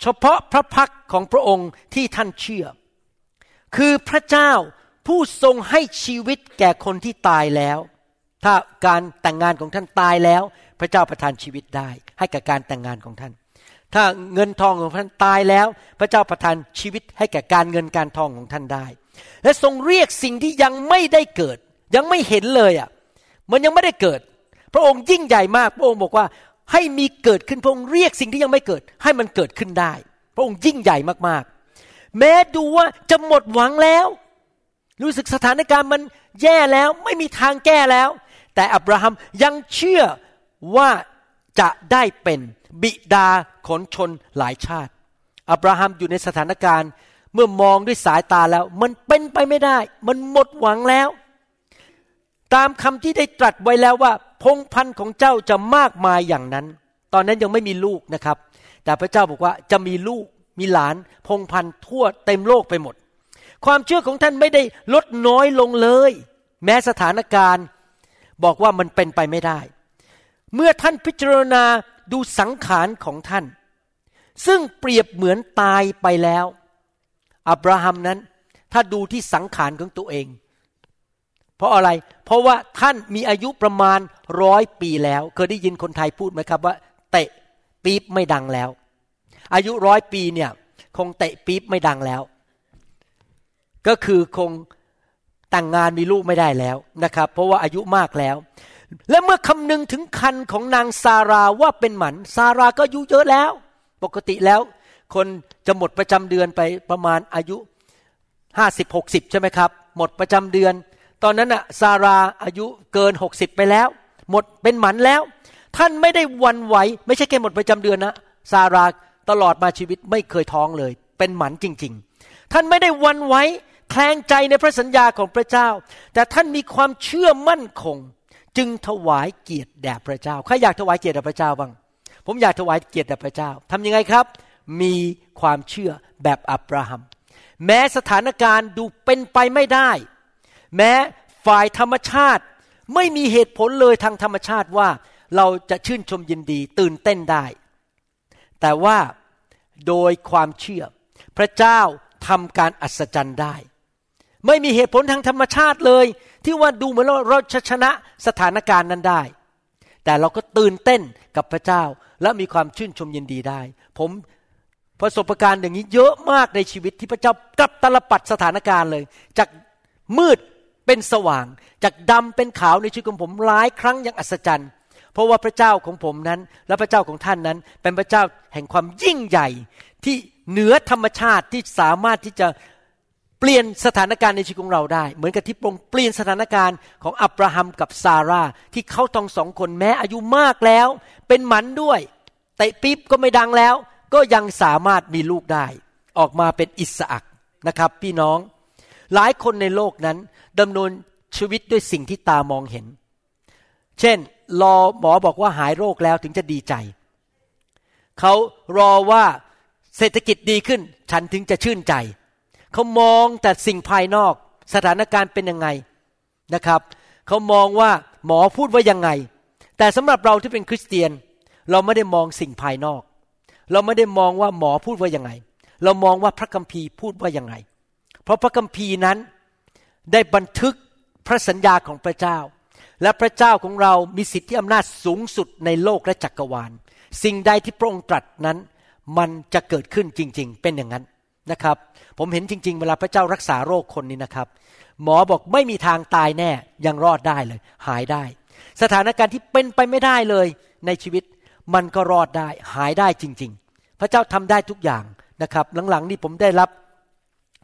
B: เฉพาะพระพักของพระองค์ที่ท่านเชื่อ คือพระเจ้าผู้ทรงให้ชีวิตแก่คนที่ตายแล้ว ถ้าการแต่งงานของท่านตายแล้ว พระเจ้าประทานชีวิตได้ ให้กับการแต่งงานของท่าน ถ้าเงินทองของท่านตายแล้ว พระเจ้าประทานชีวิตให้แก่การเงินการทองของท่านได้ และทรงเรียกสิ่งที่ยังไม่ได้เกิด ยังไม่เห็นเลยอะ มันยังไม่ได้เกิด พระองค์ยิ่งใหญ่มาก พระองค์บอกว่าให้มีเกิดขึ้นพระองค์เรียกสิ่งที่ยังไม่เกิด ให้มันเกิดขึ้นได้ พระองค์ยิ่งใหญ่มากๆ แม้ดูว่าจะหมดหวังแล้ว รู้สึกสถานการณ์มันแย่แล้วไม่มีทางแก้แล้ว แต่อับราฮัมยังเชื่อว่าจะได้เป็นบิดาขนชนหลายชาติ อับราฮัมอยู่ในสถานการณ์เมื่อมองด้วยสายตาแล้ว มันเป็นไปไม่ได้ มันหมดหวังแล้ว ตามคำที่ได้ตรัสไว้แล้วว่า พงพันธุ์ของเจ้าจะมากมายอย่างนั้น ตอนนั้นยังไม่มีลูกนะครับ แต่พระเจ้าบอกว่าจะมีลูกมีหลานพงพันธุ์ทั่วเต็มโลกไปหมด ความเชื่อของท่านไม่ได้ลดน้อยลงเลย แม้สถานการณ์บอกว่ามันเป็นไปไม่ได้ เมื่อท่านพิจารณาดูสังขารของท่าน ซึ่งเปรียบเหมือนตายไปแล้ว อับราฮัมนั้น ถ้าดูที่สังขารของตัวเอง เพราะอะไร เพราะว่าท่านมีอายุประมาณร้อยปีแล้ว เคยได้ยินคนไทยพูดไหมครับว่า เตะปี๊บไม่ดังแล้ว อายุร้อยปีเนี่ย คงเตะปี๊บไม่ดังแล้ว ก็คือคงแต่งงานมีลูกไม่ได้แล้วนะครับ เพราะว่าอายุมากแล้ว และเมื่อคำนึงถึงคันของนางซาราว่าเป็นหมันซาราก็อายุเยอะแล้ว ปกติแล้ว คนจะหมดประจำเดือนไปประมาณอายุห้าสิบหกสิบใช่ไหมครับ หมดประจำเดือน ตอนนั้นอะซาราอายุเกินหกสิบไปแล้ว หมดเป็นหมันแล้ว ท่านไม่ได้วันไหว ไม่ใช่แค่หมดประจำเดือนนะซาราตลอดมาชีวิตไม่เคยท้องเลย เป็นหมันจริง ๆ ท่านไม่ได้วันไหวแคลงใจในพระสัญญาของพระเจ้า แต่ท่านมีความเชื่อมั่นคง จึงถวายเกียรติแด่พระเจ้าใครอยากถวายเกียรติแด่พระเจ้าบ้างผมอยากถวายเกียรติแด่พระเจ้าทำยังไงครับ มีความเชื่อแบบอับราฮัม แม้สถานการณ์ดูเป็นไปไม่ได้ แม้ฝ่ายธรรมชาติ ไม่มีเหตุผลเลยทางธรรมชาติว่าเราจะชื่นชมยินดีตื่นเต้นได้ แต่ว่าโดยความเชื่อ พระเจ้าทำการอัศจรรย์ได้ ไม่มีเหตุผลทางธรรมชาติเลย ที่ว่าดูเหมือนเราจะชนะสถานการณ์นั้นได้ แต่เราก็ตื่นเต้นกับพระเจ้าและมีความชื่นชมยินดีได้ ผมประสบการณ์อย่างนี้เยอะมากในชีวิตที่พระเจ้ากลับตลปัดสถานการณ์เลย จากมืด เป็นสว่าง จากดำเป็นขาวในชีวิตของผมหลายครั้งอย่างอัศจรรย์ เพราะว่าพระเจ้าของผมนั้น และพระเจ้าของท่านนั้น เป็นพระเจ้าแห่งความยิ่งใหญ่ที่เหนือธรรมชาติที่สามารถที่จะเปลี่ยนสถานการณ์ในชีวิตของเราได้ เหมือนกับที่พระองค์เปลี่ยนสถานการณ์ของอับราฮัมกับซาร่าที่เขาต้องสองคนแม้อายุมากแล้ว เป็นหมันด้วยเตะปี๊บก็ไม่ดังแล้ว ก็ยังสามารถมีลูกได้ ออกมาเป็นอิสอักนะครับ พี่น้อง หลายคนในโลกนั้น ดำเนินชีวิตด้วยสิ่งที่ตามองเห็น เช่น รอหมอบอกว่าหายโรคแล้วถึงจะดีใจ เขารอว่าเศรษฐกิจดีขึ้น ฉันถึงจะชื่นใจ เขามองแต่สิ่งภายนอก สถานการณ์เป็นยังไงนะครับ เขามองว่าหมอพูดว่ายังไง แต่สำหรับเราที่เป็นคริสเตียน เราไม่ได้มองสิ่งภายนอก เราไม่ได้มองว่าหมอพูดว่ายังไง เรามองว่าพระคัมภีร์พูดว่ายังไง เพราะพระคัมภีร์นั้น ได้บันทึกพระสัญญาของพระเจ้า และพระเจ้าของเรามีสิทธิอำนาจสูงสุดในโลกและจักรวาล สิ่งใดที่พระองค์ตรัสนั้น มันจะเกิดขึ้นจริง ๆ เป็นอย่างนั้นนะครับ ผมเห็นจริง ๆ เวลาพระเจ้ารักษาโรคคนนี้นะครับ หมอบอกไม่มีทางตายแน่ยังรอดได้เลย หายได้ สถานการณ์ที่เป็นไปไม่ได้เลยในชีวิตมันก็รอดได้ หายได้จริง ๆ พระเจ้าทำได้ทุกอย่างนะครับ หลังๆนี้ผมได้รับ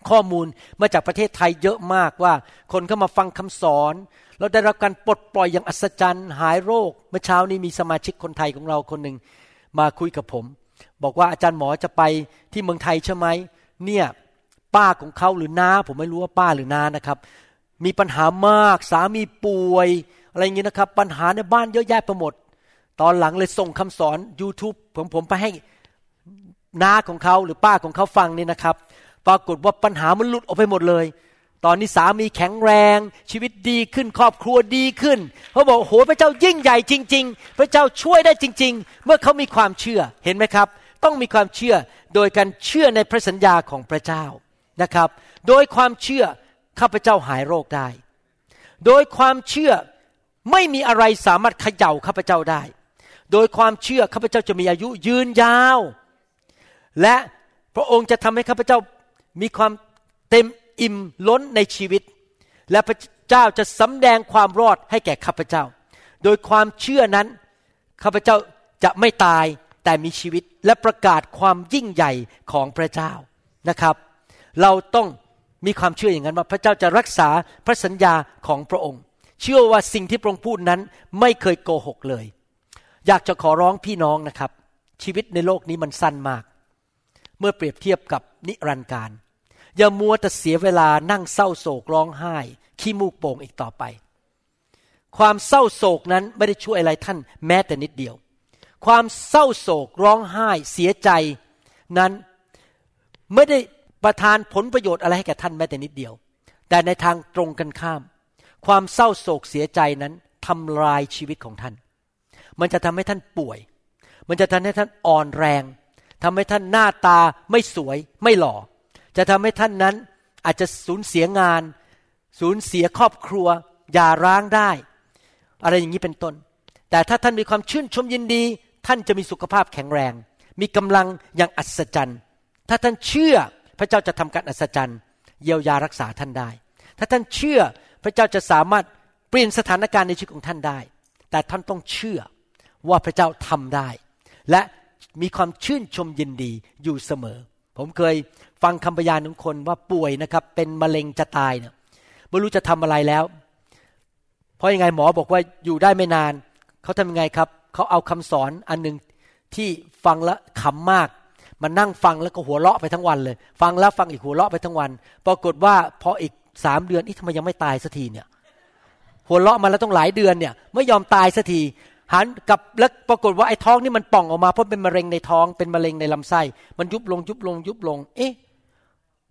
B: ข้อมูลมาจากประเทศไทยเยอะมากว่า คนเข้ามาฟังคำสอนแล้วได้รับการปลดปล่อยอย่างอัศจรรย์ หายโรค เมื่อเช้านี้มีสมาชิกคนไทยของเราคนหนึ่งมาคุยกับผม บอกว่าอาจารย์หมอจะไปที่เมืองไทยใช่ไหมเนี่ยป้าของเขาหรือน้าผมไม่รู้ว่าป้าหรือน้านะครับ มีปัญหามากสามีป่วย อะไรอย่างนี้นะครับ ปัญหาในบ้านเยอะแยะไปหมด ตอนหลังเลยส่งคำสอน YouTube ผมผมไปให้น้าของเขาหรือป้าของเขาฟังนี่นะครับ ปรากฏว่าปัญหามันหลุดออกไปหมดเลย ตอนนี้สามีแข็งแรง ชีวิตดีขึ้นครอบครัวดีขึ้นเขาบอกโหพระเจ้ายิ่งใหญ่จริง ๆ พระเจ้าช่วยได้จริง ๆ เมื่อเขามีความเชื่อเห็นไหมครับ ต้องมีความเชื่อโดยการเชื่อในพระสัญญาของพระเจ้านะครับ โดยความเชื่อข้าพเจ้าหายโรคได้ โดยความเชื่อไม่มีอะไรสามารถเขย่าข้าพเจ้าได้ โดยความเชื่อข้าพเจ้าจะมีอายุยืนยาว และพระองค์จะทำให้ข้าพเจ้า มีความเต็มอิ่มล้นในชีวิต และพระเจ้าจะสำแดงความรอดให้แก่ข้าพเจ้า โดยความเชื่อนั้นข้าพเจ้าจะไม่ตายแต่มีชีวิตและประกาศความยิ่งใหญ่ของพระเจ้านะครับ เราต้องมีความเชื่ออย่างนั้นว่าพระเจ้าจะรักษาพระสัญญาของพระองค์ เชื่อว่าสิ่งที่พระองค์พูดนั้นไม่เคยโกหกเลย อยากจะขอร้องพี่น้องนะครับ ชีวิตในโลกนี้มันสั้นมาก เมื่อเปรียบเทียบกับนิรันดร์การ อย่ามัวแต่เสียเวลานั่งเศร้าโศกร้องไห้ ขี้มูกโป่งอีกต่อไป ความเศร้าโศกนั้นไม่ได้ช่วยอะไรท่านแม้แต่นิดเดียว ความเศร้าโศกร้องไห้ เสียใจนั้นไม่ได้ประทานผลประโยชน์อะไรให้แก่ท่านแม้แต่นิดเดียว แต่ในทางตรงกันข้าม ความเศร้าโศกเสียใจนั้นทำลายชีวิตของท่าน มันจะทำให้ท่านป่วย มันจะทำให้ท่านอ่อนแรง ทำให้ท่านหน้าตาไม่สวยไม่หล่อ จะทำให้ท่านนั้นอาจจะสูญเสียงาน สูญเสียครอบครัว อย่าร้างได้ อะไรอย่างนี้เป็นต้น แต่ถ้าท่านมีความชื่นชมยินดี ท่านจะมีสุขภาพแข็งแรง มีกำลังอย่างอัศจรรย์ ถ้าท่านเชื่อพระเจ้าจะทำการอัศจรรย์ เยียวยารักษาท่านได้ ถ้าท่านเชื่อพระเจ้าจะสามารถเปลี่ยนสถานการณ์ในชีวิตของท่านได้ แต่ท่านต้องเชื่อว่าพระเจ้าทำได้ และ มีความชื่นชมยินดีอยู่เสมอ ผมเคยฟังคำพยานของคนว่าป่วยนะครับ เป็นมะเร็งจะตายเนี่ยไม่รู้จะทำอะไรแล้ว เพราะยังไงหมอบอกว่าอยู่ได้ไม่นาน เขาทำยังไงครับ เขาเอาคำสอนอันหนึ่งที่ฟังแล้วขำมากมานั่งฟังแล้วก็หัวเราะไปทั้งวันเลย ฟังแล้วฟังอีกหัวเราะไปทั้งวัน ปรากฏว่าพออีกสามเดือนอีทำไมยังไม่ตายสักทีเนี่ย หัวเราะมาแล้วต้องหลายเดือนเนี่ย ไม่ยอมตายสักที หันกับแล้วปรากฏว่าไอ้ท้องนี่มันป่องออกมาเพราะเป็นมะเร็งในท้องเป็นมะเร็งในลำไส้ มันยุบลงยุบลงยุบลง เอ๊ะ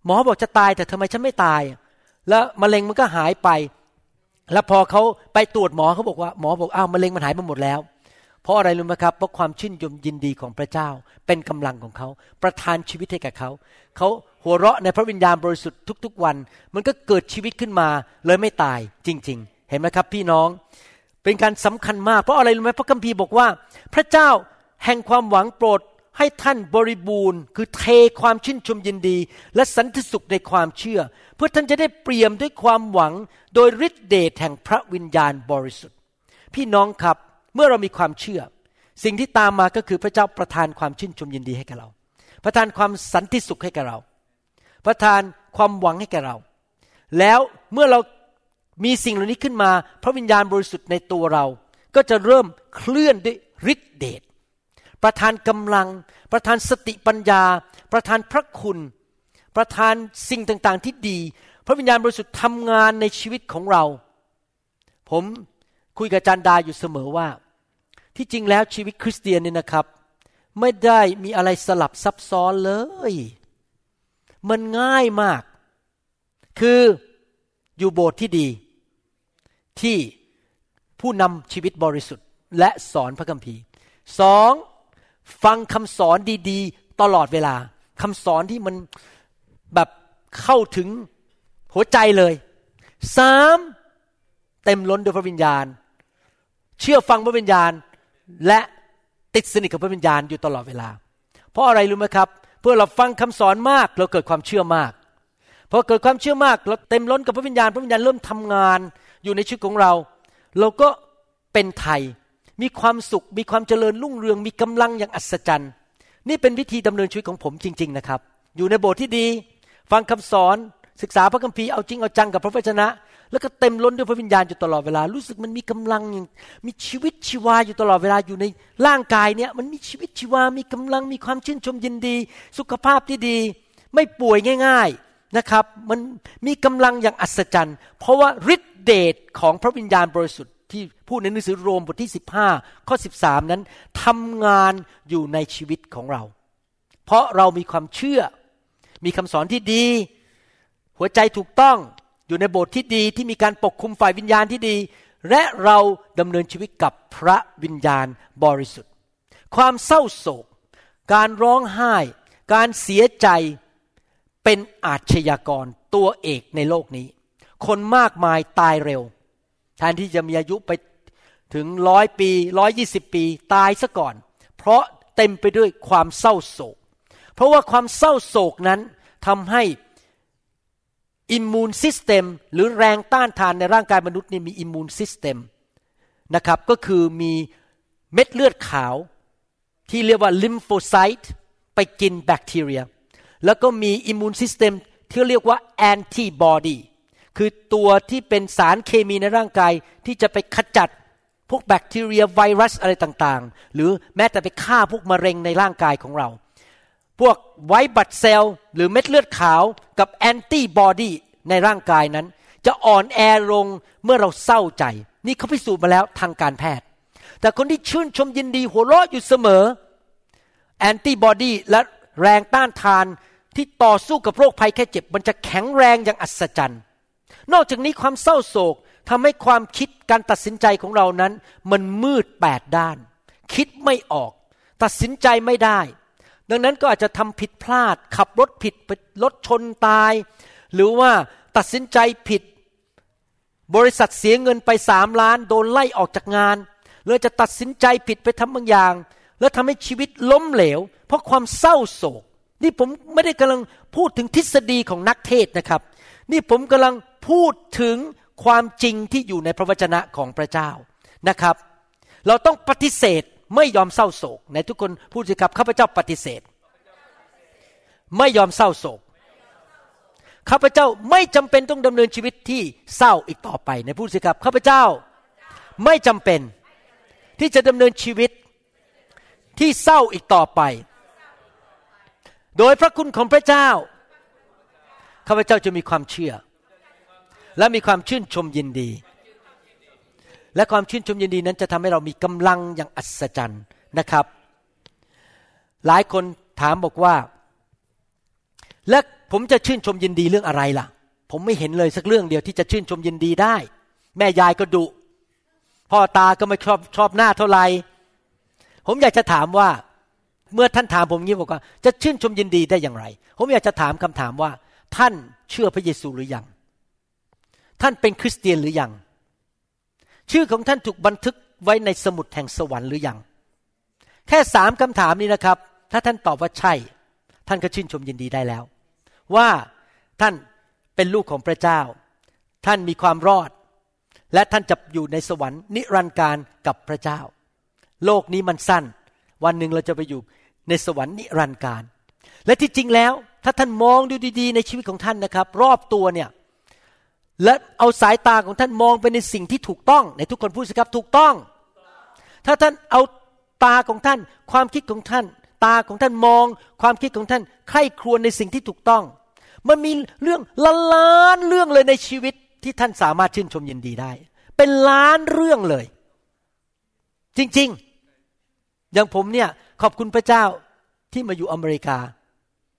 B: หมอบอกจะตายแต่ทำไมฉันไม่ตาย แล้วมะเร็งมันก็หายไป แล้วพอเขาไปตรวจหมอเขาบอกว่าหมอบอกอ้าวมะเร็งมันหายไปหมดแล้ว เพราะอะไรรู้ไหมครับเพราะความชื่นชมยินดีของพระเจ้า เป็นกำลังของเขา ประทานชีวิตให้กับเขาเขาหัวเราะในพระวิญญาณบริสุทธิ์ทุกๆวัน มันก็เกิดชีวิตขึ้นมาเลยไม่ตายจริง ๆ เห็นไหมครับพี่น้อง เป็นการสำคัญมาก เพราะอะไรรู้ไหมพระคัมภีร์บอกว่า พระเจ้าแห่งความหวังโปรดให้ท่านบริบูรณ์ คือเทความชื่นชมยินดี และสันติสุขในความเชื่อ เพื่อท่านจะได้เปี่ยมด้วยความหวังโดยฤทธิเดชแห่งพระวิญญาณบริสุทธิ์ พี่น้องครับเมื่อเรามีความเชื่อ สิ่งที่ตามมาก็คือพระเจ้าประทานความชื่นชมยินดีให้กับเรา ประทานความสันติสุขให้กับเรา ประทานความหวังให้แก่เรา แล้วเมื่อเรา มีสิ่งเหล่านี้ขึ้นมา พระวิญญาณบริสุทธิ์ในตัวเรา ก็จะเริ่มเคลื่อนด้วยฤทธิเดชประทานกำลัง ประทานสติปัญญา ประทานพระคุณ ประทานสิ่งต่างๆที่ดี พระวิญญาณบริสุทธิ์ทำงานในชีวิตของเรา ผมคุยกับจันดาอยู่เสมอว่า ที่จริงแล้วชีวิตคริสเตียนเนี่ยนะครับ ไม่ได้มีอะไรสลับซับซ้อนเลย มันง่ายมาก คืออยู่โบสถ์ที่ดี ที่ผู้นำชีวิตบริสุทธิ์ และสอนพระคัมภีร์สองฟังคำสอนดี ๆ ตลอดเวลาคำสอนที่มันแบบเข้าถึงหัวใจเลยสามเต็มล้นด้วยพระวิญญาณ เชื่อฟังพระวิญญาณและติดสนิทกับพระวิญญาณอยู่ตลอดเวลา เพราะอะไรรู้ไหมครับ เพื่อเราฟังคำสอนมากเราเกิดความเชื่อมากพอเกิดความเชื่อมากเราเต็มล้นกับพระวิญญาณพระวิญญาณเริ่มทำงาน อยู่ในชีวิตของเรา เราก็เป็นไทย มีความสุข มีความเจริญรุ่งเรือง มีกำลังอย่างอัศจรรย์ นี่เป็นวิธีดำเนินชีวิตของผมจริง ๆ นะครับ อยู่ในโบสถ์ที่ดี ฟังคำสอน ศึกษาพระคัมภีร์ เอาจริงเอาจังกับพระวจนะ แล้วก็เต็มล้นด้วยพระวิญญาณอยู่ตลอดเวลา รู้สึกมันมีกำลัง มีชีวิตชีวาอยู่ตลอดเวลา อยู่ในร่างกายเนี่ย มันมีชีวิตชีวา มีกำลัง มีความชื่นชมยินดี สุขภาพที่ดี ไม่ป่วยง่าย ๆ นะครับ มันมีกำลังอย่างอัศจรรย์ เพราะว่าฤทธิเดชของพระวิญญาณบริสุทธิ์ที่พูดในหนังสือโรมบทที่ 15 ข้อ 13 นั้นทำงานอยู่ในชีวิตของเรา เพราะเรามีความเชื่อ มีคำสอนที่ดี หัวใจถูกต้องอยู่ในโบสถ์ที่ดีที่มีการปกคุมฝ่ายวิญญาณที่ดี และเราดำเนินชีวิตกับพระวิญญาณบริสุทธิ์ ความเศร้าโศก การร้องไห้ การเสียใจ เป็นอาชญากรตัวเอกในโลกนี้ คนมากมายตายเร็ว แทนที่จะมีอายุไปถึงร้อยปีร้อยยี่สิบปีตายซะก่อน เพราะเต็มไปด้วยความเศร้าโศก เพราะว่าความเศร้าโศกนั้นทำให้ immune system หรือแรงต้านทานในร่างกายมนุษย์นี่มี immune system นะครับก็คือมีเม็ดเลือดขาวที่เรียกว่า lymphocyte ไปกินแบคทีเรีย แล้วก็มี immune system ที่เรียกว่าแอนติบอดีคือตัวที่เป็นสารเคมีในร่างกาย ที่จะไปขจัดพวกแบคทีเรียไวรัสอะไรต่างๆ หรือแม้แต่ไปฆ่าพวกมะเร็งในร่างกายของเรา พวก white blood cell หรือเม็ดเลือดขาวกับแอนติบอดีในร่างกายนั้น จะอ่อนแอลงเมื่อเราเศร้าใจ นี่เขาพิสูจน์มาแล้วทางการแพทย์ แต่คนที่ชื่นชมยินดีหัวเราะอยู่เสมอแอนติบอดีและแรงต้านทาน ที่ต่อสู้กับโรคภัยแค่เจ็บ มันจะแข็งแรงอย่างอัศจรรย์ นอกจากนี้ความเศร้าโศกทำให้ความคิดการตัดสินใจของเรานั้น มันมืดแปดด้าน คิดไม่ออก ตัดสินใจไม่ได้ ดังนั้นก็อาจจะทำผิดพลาด ขับรถผิดไปรถชนตาย หรือว่าตัดสินใจผิด บริษัทเสียเงินไปสามล้าน โดนไล่ออกจากงานหรือจะตัดสินใจผิดไปทำบางอย่าง แล้วทำให้ชีวิตล้มเหลว เพราะความเศร้าโศก นี่ผมไม่ได้กำลังพูดถึงทฤษฎีของนักเทศนะครับ นี่ผมกำลังพูดถึงความจริงที่อยู่ในพระวจนะของพระเจ้านะครับ เราต้องปฏิเสธไม่ยอมเศร้าโศกในทุกคนพูดสิครับข้าพเจ้าปฏิเสธ ไม่ยอมเศร้าโศกข้าพเจ้าไม่จำเป็นต้องดำเนินชีวิตที่เศร้าอีกต่อไปในพูดสิครับข้าพเจ้าไม่จำเป็นที่จะดำเนินชีวิตที่เศร้าอีกต่อไป โดยพระคุณของพระเจ้าข้าพเจ้าจะมีความเชื่อ และมีความชื่นชมยินดี และความชื่นชมยินดีนั้นจะทำให้เรามีกำลังอย่างอัศจรรย์นะครับ หลายคนถามบอกว่า และผมจะชื่นชมยินดีเรื่องอะไรล่ะ ผมไม่เห็นเลยสักเรื่องเดียวที่จะชื่นชมยินดีได้ แม่ยายก็ดุพ่อตาก็ไม่ชอบชอบหน้าเท่าไหร่ผมอยากจะถามว่า เมื่อท่านถามผมงี้บอกว่าจะชื่นชมยินดีได้อย่างไร ผมอยากจะถามคำถามว่า ท่านเชื่อพระเยซูหรือยัง ท่านเป็นคริสเตียนหรือยัง ชื่อของท่านถูกบันทึกไว้ในสมุดแห่งสวรรค์หรือยัง แค่สามคำถามนี้นะครับ ถ้าท่านตอบว่าใช่ ท่านก็ชื่นชมยินดีได้แล้ว ว่าท่านเป็นลูกของพระเจ้า ท่านมีความรอด และท่านจะอยู่ในสวรรค์นิรันดร์การกับพระเจ้า โลกนี้มันสั้น วันหนึ่งเราจะไปอยู่ ในสวรรค์นิรันดร์การ และที่จริงแล้ว ถ้าท่านมองดูดีๆ ในชีวิตของท่านนะครับ รอบตัวเนี่ยและเอาสายตาของท่านมองไปในสิ่งที่ถูกต้องในทุกคนพูดสิครับถูกต้อง ถ้าท่านเอาตาของท่าน ความคิดของท่าน ตาของท่านมอง ความคิดของท่านใคร่ครวญในสิ่งที่ถูกต้อง มันมีเรื่องละล้านเรื่องเลยในชีวิตที่ท่านสามารถชื่นชมยินดีได้ เป็นล้านเรื่องเลย จริง ๆ อย่างผมเนี่ย ขอบคุณพระเจ้าที่มาอยู่อเมริกา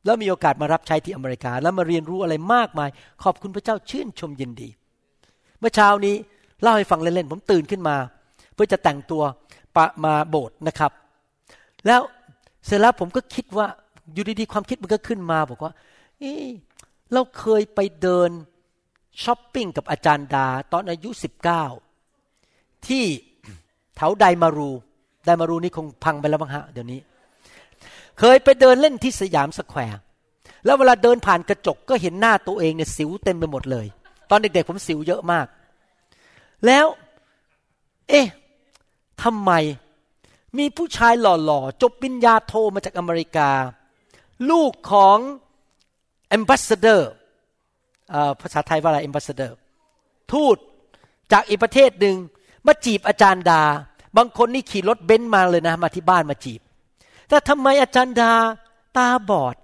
B: แล้วมีโอกาสมารับใช้ที่อเมริกา แล้วมาเรียนรู้อะไรมากมาย ขอบคุณพระเจ้าชื่นชมยินดี เมื่อเช้านี้เล่าให้ฟังเล่นๆผมตื่นขึ้นมา เพื่อจะแต่งตัวจะมาโบสถ์นะครับ แล้วเสร็จแล้วผมก็คิดว่าอยู่ดีๆความคิดมันก็ขึ้นมาบอกว่าเราเคยไปเดินช้อปปิ้งกับอาจารย์ดา ตอนอายุสิบเก้าที่แถวไดมารู ไดมารูนี่คงพังไปแล้วมั้งฮะเดี๋ยวนี้ เคยไปเดินเล่นที่สยามสแควร์แล้วเวลาเดินผ่านกระจกก็เห็นหน้าตัวเองเนี่ยสิวเต็มไปหมดเลย ตอนเด็กๆผมสิวเยอะมาก แล้ว เอ๊ะทำไมมีผู้ชายหล่อๆ จบปริญญาโทมาจากอเมริกา ลูกของ ambassador ภาษาไทยว่าอะไร ambassador ทูตจากอีกประเทศหนึ่งมาจีบอาจารย์ดา บางคนนี่ขี่รถเบนซ์มาเลยนะ มาที่บ้านมาจีบ แต่ทำไมอาจารย์ดาตาบอด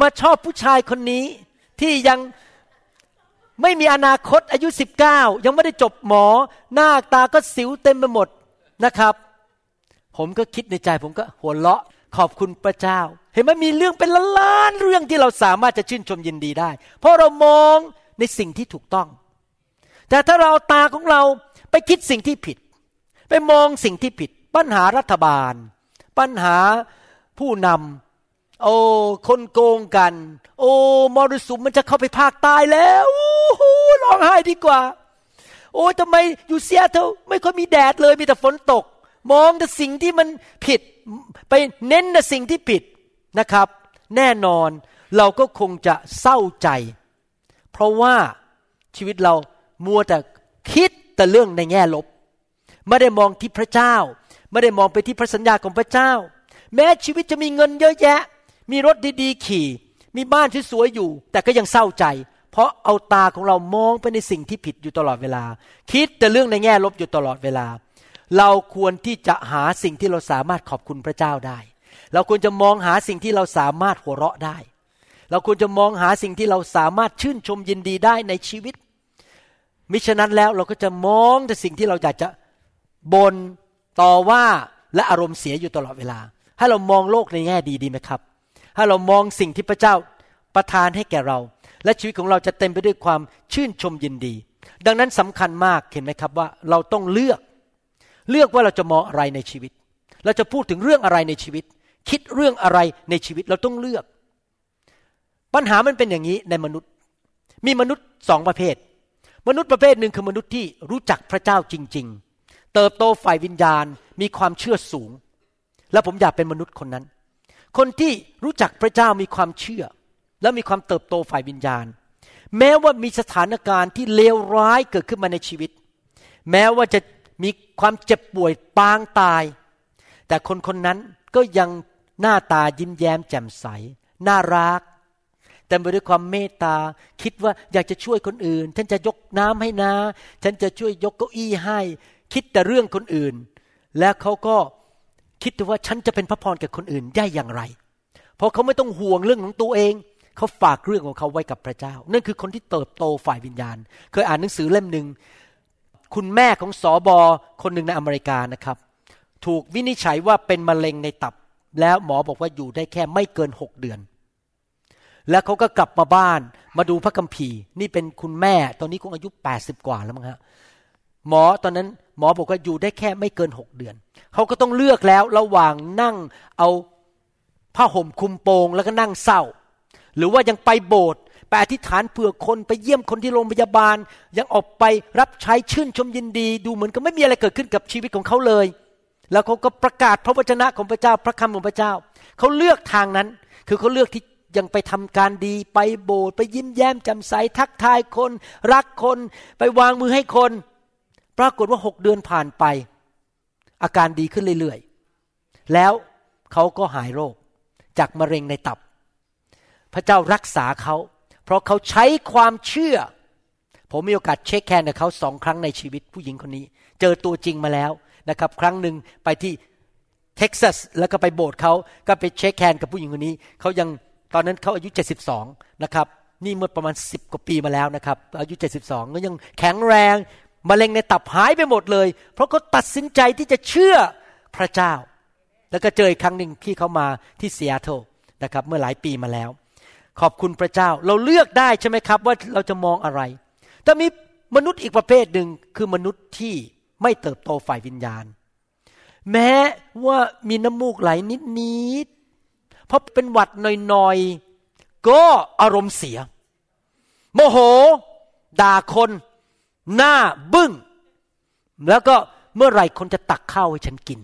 B: มาชอบผู้ชายคนนี้ที่ยังไม่มีอนาคตอายุสิบเก้ายังไม่ได้จบหมอ หน้าตาก็สิวเต็มไปหมดนะครับ ผมก็คิดในใจผมก็หัวเราะขอบคุณพระเจ้า เห็นไหมมีเรื่องเป็นล้านเรื่องที่เราสามารถจะชื่นชมยินดีได้ เพราะเรามองในสิ่งที่ถูกต้อง แต่ถ้าเราตาของเราไปคิดสิ่งที่ผิด ไปมองสิ่งที่ผิด ปัญหารัฐบาล ปัญหาผู้นำโอ้คนโกงกัน โอ้มรสุมมันจะเข้าไปภาคใต้แล้วโอ้ร้องไห้ดีกว่า โอ้ทำไมอยู่เซียเธอไม่ค่อยมีแดดเลยมีแต่ฝนตก มองแต่สิ่งที่มันผิด ไปเน้นในสิ่งที่ผิดนะครับ แน่นอนเราก็คงจะเศร้าใจ เพราะว่าชีวิตเรามัวแต่คิดแต่เรื่องในแง่ลบ ไม่ได้มองที่พระเจ้า ไม่ได้มองไปที่พระสัญญาของพระเจ้า แม้ชีวิตจะมีเงินเยอะแยะ มีรถดีๆ ขี่ มีบ้านที่สวยอยู่ แต่ก็ยังเศร้าใจ เพราะเอาตาของเรามองไปในสิ่งที่ผิดอยู่ตลอดเวลา คิดแต่เรื่องในแง่ลบอยู่ตลอดเวลา เราควรที่จะหาสิ่งที่เราสามารถขอบคุณพระเจ้าได้ เราควรจะมองหาสิ่งที่เราสามารถหัวเราะได้ เราควรจะมองหาสิ่งที่เราสามารถชื่นชมยินดีได้ในชีวิตมิฉะนั้นแล้วเราก็จะมองแต่สิ่งที่เราอยากจะ บนต่อว่าและอารมณ์เสียอยู่ตลอดเวลา ให้เรามองโลกในแง่ดีดีไหมครับถ้เรามองสิ่งที่พระเจ้าประทานให้แก่เรา และชีวิตของเราจะเต็มไปด้วยความชื่นชมยินดี ดังนั้นสำคัญมากเห็นไหมครับว่าเราต้องเลือก เลือกว่าเราจะมองอะไรในชีวิต เราจะพูดถึงเรื่องอะไรในชีวิต คิดเรื่องอะไรในชีวิตเราต้องเลือก ปัญหามันเป็นอย่างนี้ในมนุษย์ มีมนุษย์สองประเภท มนุษย์ประเภทหนึ่งคือมนุษย์ที่รู้จักพระเจ้าจริง ๆ เติบโตฝ่ายวิญญาณมีความเชื่อสูง และผมอยากเป็นมนุษย์คนนั้น คนที่รู้จักพระเจ้ามีความเชื่อ และมีความเติบโตฝ่ายวิญญาณ แม้ว่ามีสถานการณ์ที่เลวร้ายเกิดขึ้นมาในชีวิต แม้ว่าจะมีความเจ็บป่วยปางตาย แต่คนคนนั้นก็ยังหน้าตายิ้มแย้มแจ่มใส น่ารักเต็มไปด้วยความเมตตา คิดว่าอยากจะช่วยคนอื่น ฉันจะยกน้ำให้นะ ฉันจะช่วยยกเก้าอี้ให้ คิดแต่เรื่องคนอื่น และเขาก็คิดว่าฉันจะเป็นพระพรกับคนอื่นได้อย่างไร เพราะเขาไม่ต้องห่วงเรื่องของตัวเอง เขาฝากเรื่องของเขาไว้กับพระเจ้า นั่นคือคนที่เติบโตฝ่ายวิญญาณ เคยอ่านหนังสือเล่มหนึ่งคุณแม่ของสอบอคนหนึ่งในอเมริกานะครับ ถูกวินิจฉัยว่าเป็นมะเร็งในตับ แล้วหมอบอกว่าอยู่ได้แค่ไม่เกินหกเดือน แล้วเขาก็กลับมาบ้านมาดูพระคัมภีร์ นี่เป็นคุณแม่ตอนนี้คงอายุแปดสิบกว่าแล้วมั้งฮะ หมอตอนนั้นหมอบอกว่าอยู่ได้แค่ไม่เกินหกเดือน เขาก็ต้องเลือกแล้วระหว่างนั่งเอาผ้าห่มคุมโปงแล้วก็นั่งเศร้า หรือว่ายังไปโบสถ์ไปอธิษฐานเผื่อคนไปเยี่ยมคนที่โรงพยาบาล ยังออกไปรับใช้ชื่นชมยินดี ดูเหมือนกับไม่มีอะไรเกิดขึ้นกับชีวิตของเขาเลย แล้วเขาก็ประกาศพระวจนะของพระเจ้าพระคำของพระเจ้า เขาเลือกทางนั้น คือเขาเลือกที่ยังไปทำการดีไปโบสถ์ไปยิ้มแย้มแจ่มใสทักทายคน รักคน ไปวางมือให้คน ปรากฏว่าหกเดือนผ่านไป อาการดีขึ้นเรื่อยๆ แล้วเขาก็หายโรคจากมะเร็งในตับ พระเจ้ารักษาเขา เพราะเขาใช้ความเชื่อ ผมมีโอกาส shake hand กับเขาสองครั้งในชีวิตผู้หญิงคนนี้ เจอตัวจริงมาแล้วนะครับ ครั้งหนึ่งไปที่เท็กซัสแล้วก็ไปโบสถ์เขาก็ไป shake hand กับผู้หญิงคนนี้เขายังตอนนั้นเขาอายุ 72 นะครับ นี่เมื่อประมาณ 10 กว่าปีมาแล้วนะครับ อายุ 72 ก็ยังแข็งแรง มะเร็งในตับหายไปหมดเลย เพราะเขาตัดสินใจที่จะเชื่อพระเจ้า แล้วก็เจออีกครั้งหนึ่งที่เขามาที่เซียโตนะครับ เมื่อหลายปีมาแล้ว ขอบคุณพระเจ้า เราเลือกได้ใช่ไหมครับ ว่าเราจะมองอะไร แต่มีมนุษย์อีกประเภทหนึ่งคือมนุษย์ที่ไม่เติบโตฝ่ายวิญญาณ แม้ว่ามีน้ำมูกไหลนิดๆเพราะเป็นหวัดหน่อยๆก็อารมณ์เสีย โมโห ด่าคน หน้าบึ้ง แล้วก็เมื่อไหร่คนจะตักข้าวให้ฉันกิน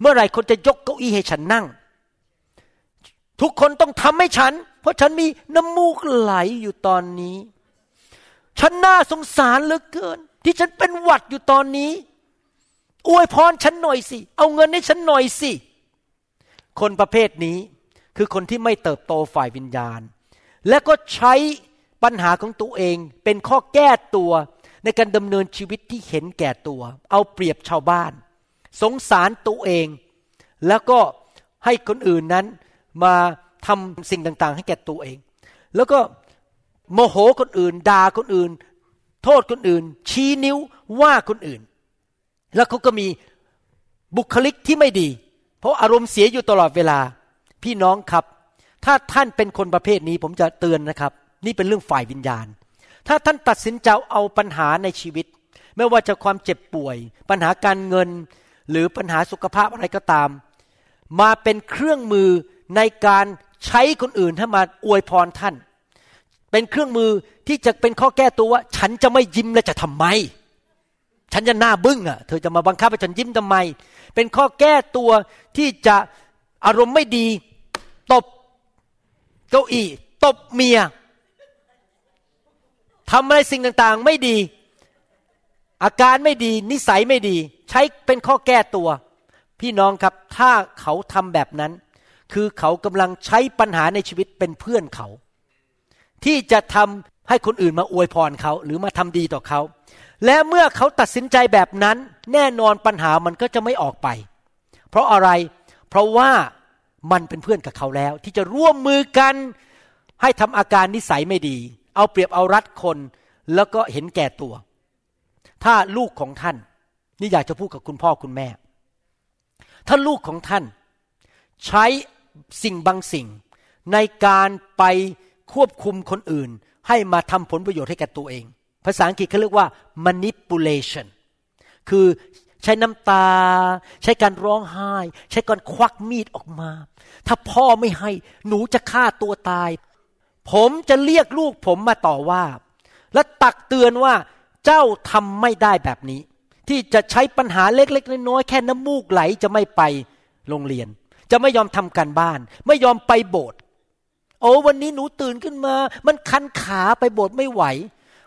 B: เมื่อไหร่คนจะยกเก้าอี้ให้ฉันนั่ง ทุกคนต้องทำให้ฉัน เพราะฉันมีน้ำมูกไหลอยู่ตอนนี้ ฉันน่าสงสารเหลือเกิน ที่ฉันเป็นหวัดอยู่ตอนนี้ อวยพรฉันหน่อยสิ เอาเงินให้ฉันหน่อยสิ คนประเภทนี้คือคนที่ไม่เติบโตฝ่ายวิญญาณ และก็ใช้ปัญหาของตัวเองเป็นข้อแก้ตัว ในการดำเนินชีวิตที่เห็นแก่ตัว เอาเปรียบชาวบ้าน สงสารตัวเอง แล้วก็ให้คนอื่นนั้นมาทำสิ่งต่างๆ ให้แก่ตัวเอง แล้วก็โมโหคนอื่นด่าคนอื่น โทษคนอื่น ชี้นิ้วว่าคนอื่น แล้วเขาก็มีบุคลิกที่ไม่ดี เพราะอารมณ์เสียอยู่ตลอดเวลา พี่น้องครับ ถ้าท่านเป็นคนประเภทนี้ผมจะเตือนนะครับ นี่เป็นเรื่องฝ่ายวิญญาณ ถ้าท่านตัดสินใจเอาปัญหาในชีวิต ไม่ว่าจะความเจ็บป่วย ปัญหาการเงิน หรือปัญหาสุขภาพอะไรก็ตาม มาเป็นเครื่องมือในการใช้คนอื่นให้มาอวยพรท่าน เป็นเครื่องมือที่จะเป็นข้อแก้ตัวว่า ฉันจะไม่ยิ้มและจะทำไม ฉันจะหน้าบึ้งอะ เธอจะมาบังคับให้ฉันยิ้มทำไม เป็นข้อแก้ตัวที่จะอารมณ์ไม่ดี ตบเก้าอี้ตบเมีย ทำอะไรสิ่งต่างๆ ไม่ดี อาการไม่ดี นิสัยไม่ดี ใช้เป็นข้อแก้ตัว พี่น้องครับถ้าเขาทำแบบนั้น คือเขากำลังใช้ปัญหาในชีวิตเป็นเพื่อนเขา ที่จะทำให้คนอื่นมาอวยพรเขาหรือมาทำดีต่อเขา และเมื่อเขาตัดสินใจแบบนั้น แน่นอนปัญหามันก็จะไม่ออกไป เพราะอะไร เพราะว่ามันเป็นเพื่อนกับเขาแล้ว ที่จะร่วมมือกันให้ทำอาการนิสัยไม่ดี เอาเปรียบเอารัดคนแล้วก็เห็นแก่ตัว ถ้าลูกของท่าน นี่อยากจะพูดกับคุณพ่อคุณแม่ ถ้าลูกของท่าน ใช้สิ่งบางสิ่ง ในการไปควบคุมคนอื่น ให้มาทำผลประโยชน์ให้แก่ตัวเอง ภาษาอังกฤษเขาเรียกว่า manipulation คือใช้น้ำตา ใช้การร้องไห้ ใช้การควักมีดออกมา ถ้าพ่อไม่ให้หนูจะฆ่าตัวตาย ผมจะเรียกลูกผมมาต่อว่า และตักเตือนว่าเจ้าทำไม่ได้แบบนี้ ที่จะใช้ปัญหาเล็กๆน้อยๆแค่น้ำมูกไหลจะไม่ไปโรงเรียน จะไม่ยอมทำการบ้าน ไม่ยอมไปโบสถ์โอ้วันนี้หนูตื่นขึ้นมา มันคันขาไปโบสถ์ไม่ไหว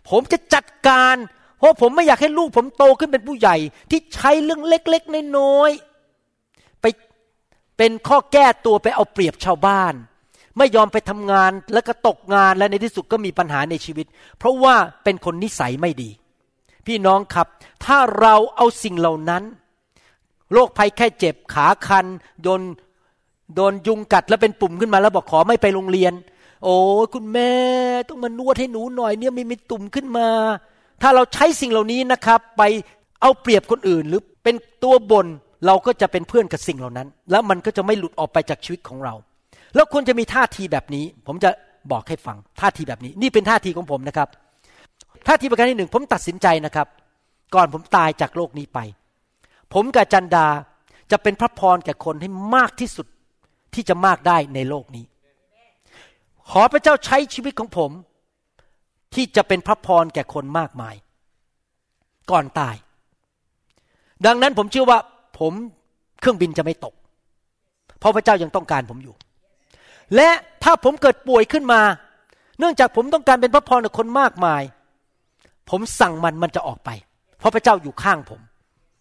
B: ผมจะจัดการ เพราะผมไม่อยากให้ลูกผมโตขึ้นเป็นผู้ใหญ่ ที่ใช้เรื่องเล็กๆน้อยๆไปเป็นข้อแก้ตัวไปเอาเปรียบชาวบ้าน ไม่ยอมไปทำงานแล้วก็ตกงานและในที่สุดก็มีปัญหาในชีวิต เพราะว่าเป็นคนนิสัยไม่ดี พี่น้องครับ ถ้าเราเอาสิ่งเหล่านั้นโรคภัยแค่เจ็บขาคันโดนโดนยุงกัดแล้วเป็นปุ่มขึ้นมาแล้วบอกขอไม่ไปโรงเรียน โอ้คุณแม่ต้องมานวดให้หนูหน่อยเนี่ยมีมีตุ่มขึ้นมา ถ้าเราใช้สิ่งเหล่านี้นะครับ ไปเอาเปรียบคนอื่นหรือเป็นตัวบนเราก็จะเป็นเพื่อนกับสิ่งเหล่านั้น แล้วมันก็จะไม่หลุดออกไปจากชีวิตของเรา แล้วควรจะมีท่าทีแบบนี้ ผมจะบอกให้ฟังท่าทีแบบนี้ นี่เป็นท่าทีของผมนะครับท่าทีประการที่หนึ่งผมตัดสินใจนะครับ ก่อนผมตายจากโลกนี้ไป ผมกับจันดาจะเป็นพระพรแก่คนให้มากที่สุดที่จะมากได้ในโลกนี้ ขอพระเจ้าใช้ชีวิตของผม ที่จะเป็นพระพรแก่คนมากมาย ก่อนตาย ดังนั้นผมเชื่อว่า ผมเครื่องบินจะไม่ตก เพราะพระเจ้ายังต้องการผมอยู่ และถ้าผมเกิดป่วยขึ้นมา เนื่องจากผมต้องการเป็นพระพรกับคนมากมาย ผมสั่งมันมันจะออกไป เพราะพระเจ้าอยู่ข้างผม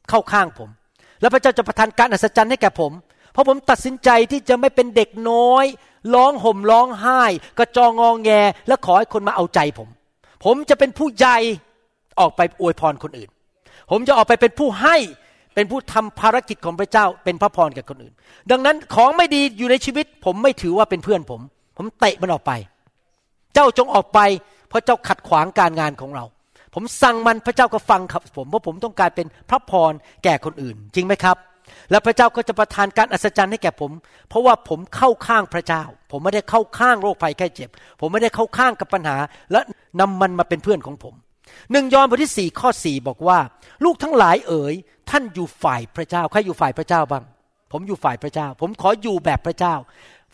B: เข้าข้างผม แล้วพระเจ้าจะประทานการอัศจรรย์ให้แก่ผม เพราะผมตัดสินใจที่จะไม่เป็นเด็กน้อย ร้องห่มร้องไห้ กระจองงองแง และขอให้คนมาเอาใจผม ผมจะเป็นผู้ใหญ่ออกไปอวยพรคนอื่น ผมจะออกไปเป็นผู้ให้ เป็นผู้ทำภารกิจของพระเจ้า เป็นพระพรกับคนอื่น ดังนั้นของไม่ดีอยู่ในชีวิต ผมไม่ถือว่าเป็นเพื่อนผม ผมเตะมันออกไป เจ้าจงออกไป เพราะเจ้าขัดขวางการงานของเรา ผมสั่งมันพระเจ้าก็ฟังครับผมเพราะผมต้องการเป็นพระพรแก่คนอื่น จริงไหมครับ และพระเจ้าก็จะประทานการอัศจรรย์ให้แก่ผม เพราะว่าผมเข้าข้างพระเจ้า ผมไม่ได้เข้าข้างโรคภัยแค่เจ็บ ผมไม่ได้เข้าข้างกับปัญหา และนำมันมาเป็นเพื่อนของผม หนึ่งยอห์นบทที่สี่ข้อสี่บอกว่า ลูกทั้งหลายเอ๋ยท่านอยู่ฝ่ายพระเจ้าใครอยู่ฝ่ายพระเจ้าบ้าง ผมอยู่ฝ่ายพระเจ้า ผมขออยู่แบบพระเจ้า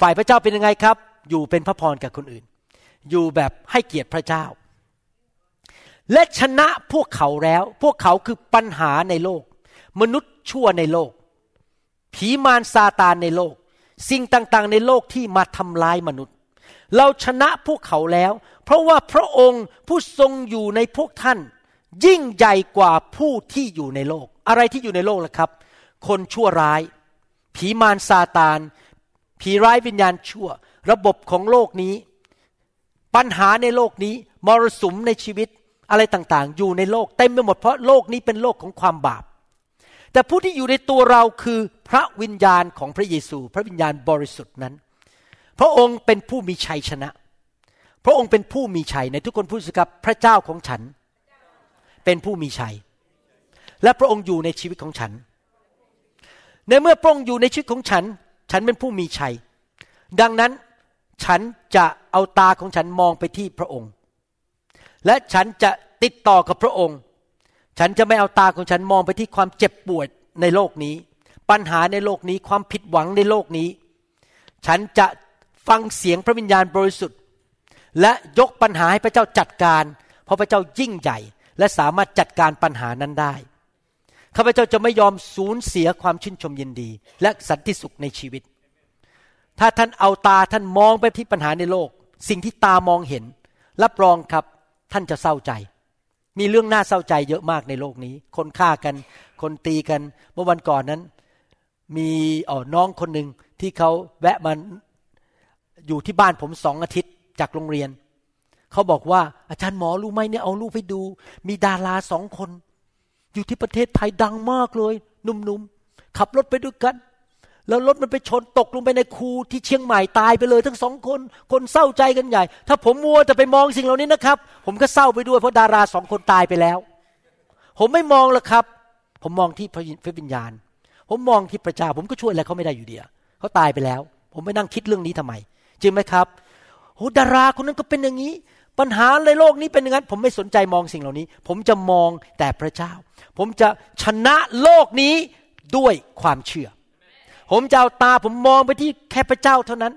B: ฝ่ายพระเจ้าเป็นยังไงครับ อยู่เป็นพระพรกับคนอื่น อยู่แบบให้เกียรติพระเจ้า และชนะพวกเขาแล้ว พวกเขาคือปัญหาในโลก มนุษย์ชั่วในโลก ผีมารซาตานในโลก สิ่งต่างๆ ในโลกที่มาทำลายมนุษย์ เราชนะพวกเขาแล้ว เพราะว่าพระองค์ผู้ทรงอยู่ในพวกท่าน ยิ่งใหญ่กว่าผู้ที่อยู่ในโลก อะไรที่อยู่ในโลกล่ะครับ คนชั่วร้าย ผีมารซาตาน ผีร้ายวิญญาณชั่ว ระบบของโลกนี้ ปัญหาในโลกนี้ มรสุมในชีวิตอะไรต่างๆ อยู่ในโลกเต็มไปหมดเพราะโลกนี้เป็นโลกของความบาป แต่ผู้ที่อยู่ในตัวเราคือพระวิญญาณของพระเยซู พระวิญญาณบริสุทธิ์นั้น พระองค์เป็นผู้มีชัยชนะ พระองค์เป็นผู้มีชัยในทุกคนพูดสิครับพระเจ้าของฉัน เป็นผู้มีชัย และพระองค์อยู่ในชีวิตของฉัน ในเมื่อพระองค์อยู่ในชีวิตของฉัน ฉันเป็นผู้มีชัย ดังนั้นฉันจะเอาตาของฉันมองไปที่พระองค์ และฉันจะติดต่อกับพระองค์ ฉันจะไม่เอาตาของฉันมองไปที่ความเจ็บปวดในโลกนี้ ปัญหาในโลกนี้ความผิดหวังในโลกนี้ ฉันจะฟังเสียงพระวิญญาณบริสุทธิ์ และยกปัญหาให้พระเจ้าจัดการ เพราะพระเจ้ายิ่งใหญ่ และสามารถจัดการปัญหานั้นได้ข้าพเจ้าจะไม่ยอมสูญเสียความชื่นชมยินดี และสันติสุขในชีวิต ถ้าท่านเอาตาท่านมองไปที่ปัญหาในโลก สิ่งที่ตามองเห็นรับรองครับท่านจะเศร้าใจ มีเรื่องน่าเศร้าใจเยอะมากในโลกนี้ คนฆ่ากัน คนตีกัน เมื่อวันก่อนนั้น มีอ๋อน้องคนหนึ่งที่เขาแวะมาอยู่ที่บ้านผมสองอาทิตย์ จากโรงเรียน เขาบอกว่าอาจารย์หมอรู้ไหมเนี่ยเอารูปไปดู มีดาราสองคน อยู่ที่ประเทศไทยดังมากเลยหนุ่มๆขับรถไปด้วยกัน แล้วรถมันไปชนตกลงไปในคูที่เชียงใหม่ตายไปเลย ทั้งสองคน คนเศร้าใจกันใหญ่ ถ้าผมมัวแต่ไปมองสิ่งเหล่านี้นะครับ ผมก็เศร้าไปด้วยเพราะดาราสองคนตายไปแล้ว ผมไม่มองหรอกครับ ผมมองที่พระวิญญาณ ผมมองที่พระเจ้าผมก็ช่วยอะไรเขาไม่ได้อยู่เดียเขาตายไปแล้วผมไม่นั่งคิดเรื่องนี้ทำไม จริงไหมครับ โอ้ดาราคนนั้นก็เป็นอย่างนี้ ปัญหาในโลกนี้เป็นอย่างนั้น ผมไม่สนใจมองสิ่งเหล่านี้ ผมจะมองแต่พระเจ้า ผมจะชนะโลกนี้ด้วยความเชื่อ ผมจะเอาตาผมมองไปที่แค่พระเจ้าเท่านั้น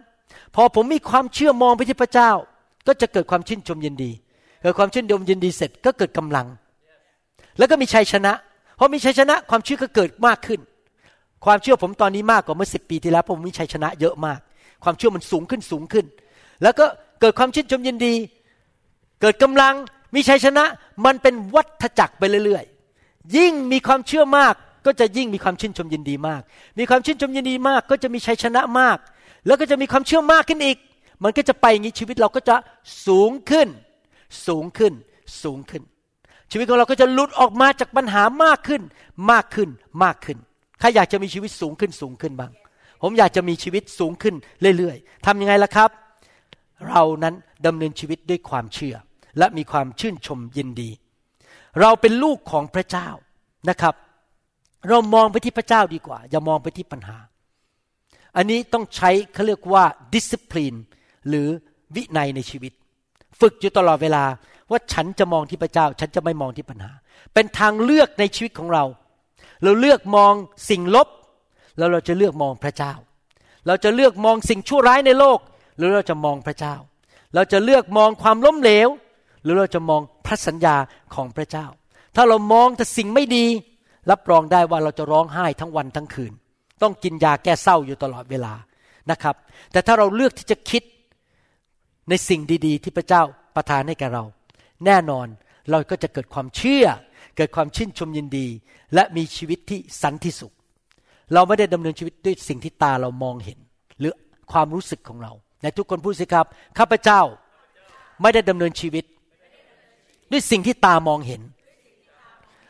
B: พอผมมีความเชื่อมองไปที่พระเจ้า ก็จะเกิดความชื่นชมยินดีเกิดความชื่นชมยินดีเสร็จก็เกิดกำลัง แล้วก็มีชัยชนะพอมีชัยชนะความเชื่อก็เกิดมากขึ้น ความเชื่อผมตอนนี้มากกว่าเมื่อสิปีที่แล้วผมมีชัยชนะเยอะมาก ความเชื่อมันสูงขึ้นสูงขึ้น แล้วก็เกิดความชื่นชมยินดี เกิดกำลังมีชัยชนะ มันเป็นวัฏจักรไปเรื่อยๆ ยิ่งมีความเชื่อมากก็จะยิ่งมีความชื่นชมยินดีมาก มีความชื่นชมยินดีมาก ก็จะมีชัยชนะมาก แล้วก็จะมีความเชื่อมากขึ้นอีก มันก็จะไปอย่างนี้ชีวิตเราก็จะสูงขึ้น สูงขึ้น สูงขึ้น ชีวิตของเราก็จะหลุดออกมาจากปัญหามากขึ้น มากขึ้น มากขึ้น ใครอยากจะมีชีวิตสูงขึ้นสูงขึ้นบ้าง ผมอยากจะมีชีวิตสูงขึ้นเรื่อยๆทำยังไงล่ะครับ เรานั้นดำเนินชีวิตด้วยความเชื่อ และมีความชื่นชมยินดี เราเป็นลูกของพระเจ้านะครับ เรามองไปที่พระเจ้าดีกว่า อย่ามองไปที่ปัญหา อันนี้ต้องใช้เขาเรียกว่า discipline หรือวินัยในชีวิต ฝึกอยู่ตลอดเวลาว่าฉันจะมองที่พระเจ้า ฉันจะไม่มองที่ปัญหา เป็นทางเลือกในชีวิตของเรา เราเลือกมองสิ่งลบ แล้วเราจะเลือกมองพระเจ้า เราจะเลือกมองสิ่งชั่วร้ายในโลก หรือเราจะมองพระเจ้า เราจะเลือกมองความล้มเหลว หรือเราจะมองพระสัญญาของพระเจ้า ถ้าเรามองแต่สิ่งไม่ดี รับรองได้ว่าเราจะร้องไห้ทั้งวันทั้งคืน ต้องกินยาแก้เศร้าอยู่ตลอดเวลานะครับ แต่ถ้าเราเลือกที่จะคิดในสิ่งดี ๆ ที่พระเจ้าประทานให้แก่เรา แน่นอนเราก็จะเกิดความเชื่อ เกิดความชื่นชมยินดี และมีชีวิตที่สันติสุข เราไม่ได้ดำเนินชีวิตด้วยสิ่งที่ตาเรามองเห็น หรือความรู้สึกของเรา ในทุกคนพูดสิครับ ข้าพเจ้าไม่ได้ดำเนินชีวิต ด้วยสิ่งที่ตามองเห็น